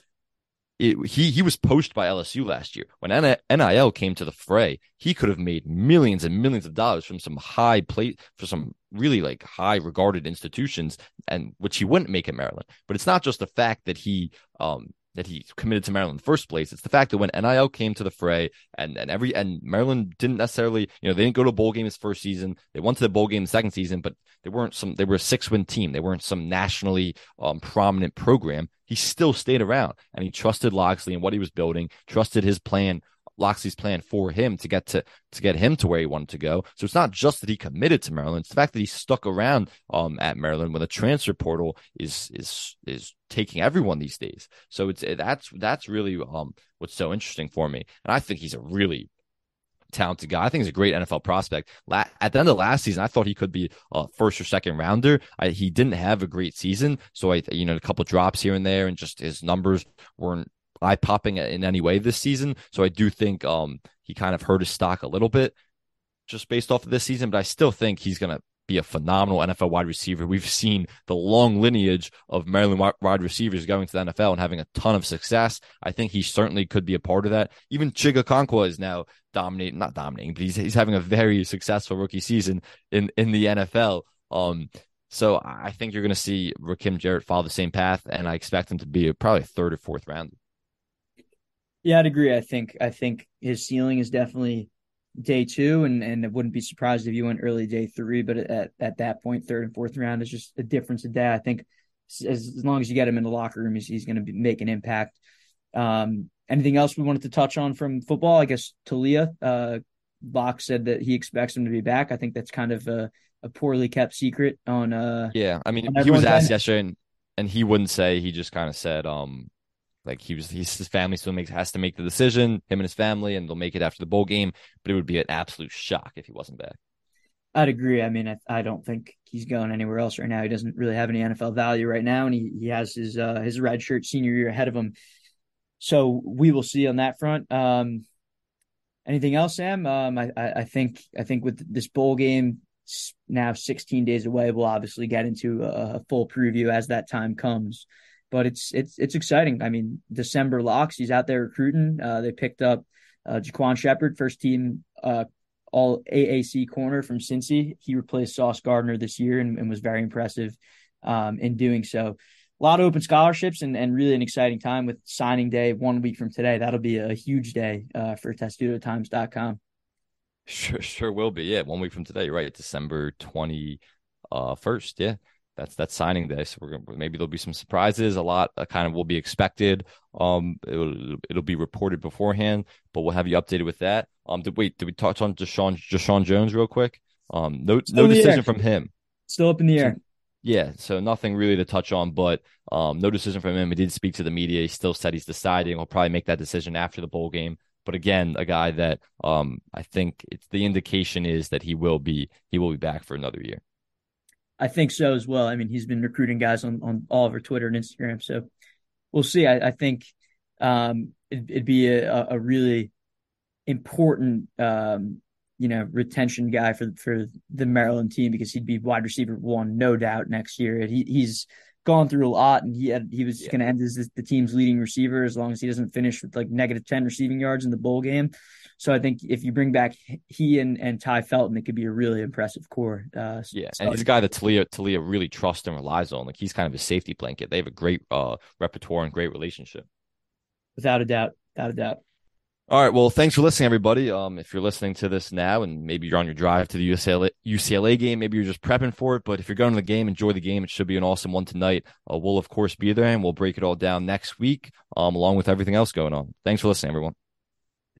it, he he was poached by LSU last year. When NIL came to the fray, he could have made millions and millions of dollars from some high plate for some really like high regarded institutions, and which he wouldn't make in Maryland. But it's not just the fact that he um that he committed to Maryland in the first place. It's the fact that when NIL came to the fray and, and every and Maryland didn't necessarily, you know, they didn't go to a bowl game his first season. They went to the bowl game second season, but they weren't some they were a six win team. They weren't some nationally um, prominent program. He still stayed around and he trusted Locksley and what he was building, trusted his plan Locksley's plan for him to get to to get him to where he wanted to go. So it's not just that he committed to Maryland; it's the fact that he stuck around um, at Maryland when the transfer portal is is is taking everyone these days. So it's that's that's really um, what's so interesting for me, and I think he's a really talented guy. I think he's a great NFL prospect. At the end of last season, I thought he could be a first or second rounder. I, he didn't have a great season, so I, you know, a couple drops here and there, and just his numbers weren't eye popping in any way this season. So I do think um, he kind of hurt his stock a little bit just based off of this season, but I still think he's going to be a phenomenal NFL wide receiver. We've seen the long lineage of Maryland wide receivers going to the NFL and having a ton of success. I think he certainly could be a part of that. Even Chig Okonkwo is now dominating, not dominating, but he's, he's having a very successful rookie season in, in the NFL. Um, so I think you're going to see Rakim Jarrett follow the same path, and I expect him to be a, probably third or fourth round. Yeah, I'd agree. I think I think his ceiling is definitely day two, and and it wouldn't be surprised if you went early day three. But at at that point, third and fourth round is just a difference a day. I think as, as long as you get him in the locker room, he's, he's going to make an impact. Um, anything else we wanted to touch on from football? I guess Taulia, uh, Locke said that he expects him to be back. I think that's kind of a, a poorly kept secret on. Uh, yeah, I mean, he was asked yesterday, and, and he wouldn't say. He just kind of said, um, like he was, he's, his family still makes has to make the decision, him and his family, and they'll make it after the bowl game. But it would be an absolute shock if he wasn't back. I'd agree. I mean, I, I don't think he's going anywhere else right now. He doesn't really have any NFL value right now, and he, he has his uh, his red shirt senior year ahead of him. So we will see on that front. Um, anything else, Sam? Um, I, I think I think with this bowl game now 16 days away, we'll obviously get into a, a full preview as that time comes but it's it's it's exciting. I mean, December locks. He's out there recruiting. Uh, they picked up uh, Ja'Quan Sheppard, first team uh, all AAC corner from Cincy. He replaced Sauce Gardner this year and, and was very impressive. um, in doing so. A lot of open scholarships and, and really an exciting time with signing day one week from today. That'll be a huge day uh, for testudotimes.com. Sure, sure will be. Yeah, one week from today, right? December twenty uh. Yeah, that's that's signing day. So we're gonna maybe there'll be some surprises. A lot uh, kind of will be expected. Um, it'll it'll be reported beforehand, but we'll have you updated with that. Um, did, wait, did we touch on Jeshaun Jeshaun Jones real quick? Um, no no decision from him. Still up in the air. So, yeah, so nothing really to touch on, but um, no decision from him. He did speak to the media. He still said he's deciding. He'll probably make that decision after the bowl game. But again, a guy that um, I think it's the indication is that he will be he will be back for another year. I think so as well. I mean, he's been recruiting guys on, on all over Twitter and Instagram, so we'll see. I, I think um, it, would be a, a, really important, um, you know, retention guy for for the Maryland team because he'd be wide receiver one, no doubt, next year. He, he's gone through a lot, and he had he was yeah. going to end as the team's leading receiver as long as he doesn't finish with like negative ten receiving yards in the bowl game. So I think if you bring back he and, and Tai Felton, it could be a really impressive core. Uh, yeah, and he's a guy that Taulia Taulia really trusts and relies on. Like he's kind of a safety blanket. They have a great uh, repertoire and great relationship. Without a doubt, without a doubt. All right. Well, thanks for listening, everybody. Um, if you're listening to this now and maybe you're on your drive to the UCLA, UCLA game, maybe you're just prepping for it, but if you're going to the game, enjoy the game. It should be an awesome one tonight. Uh, we'll, of course, be there and we'll break it all down next week, um, along with everything else going on. Thanks for listening, everyone.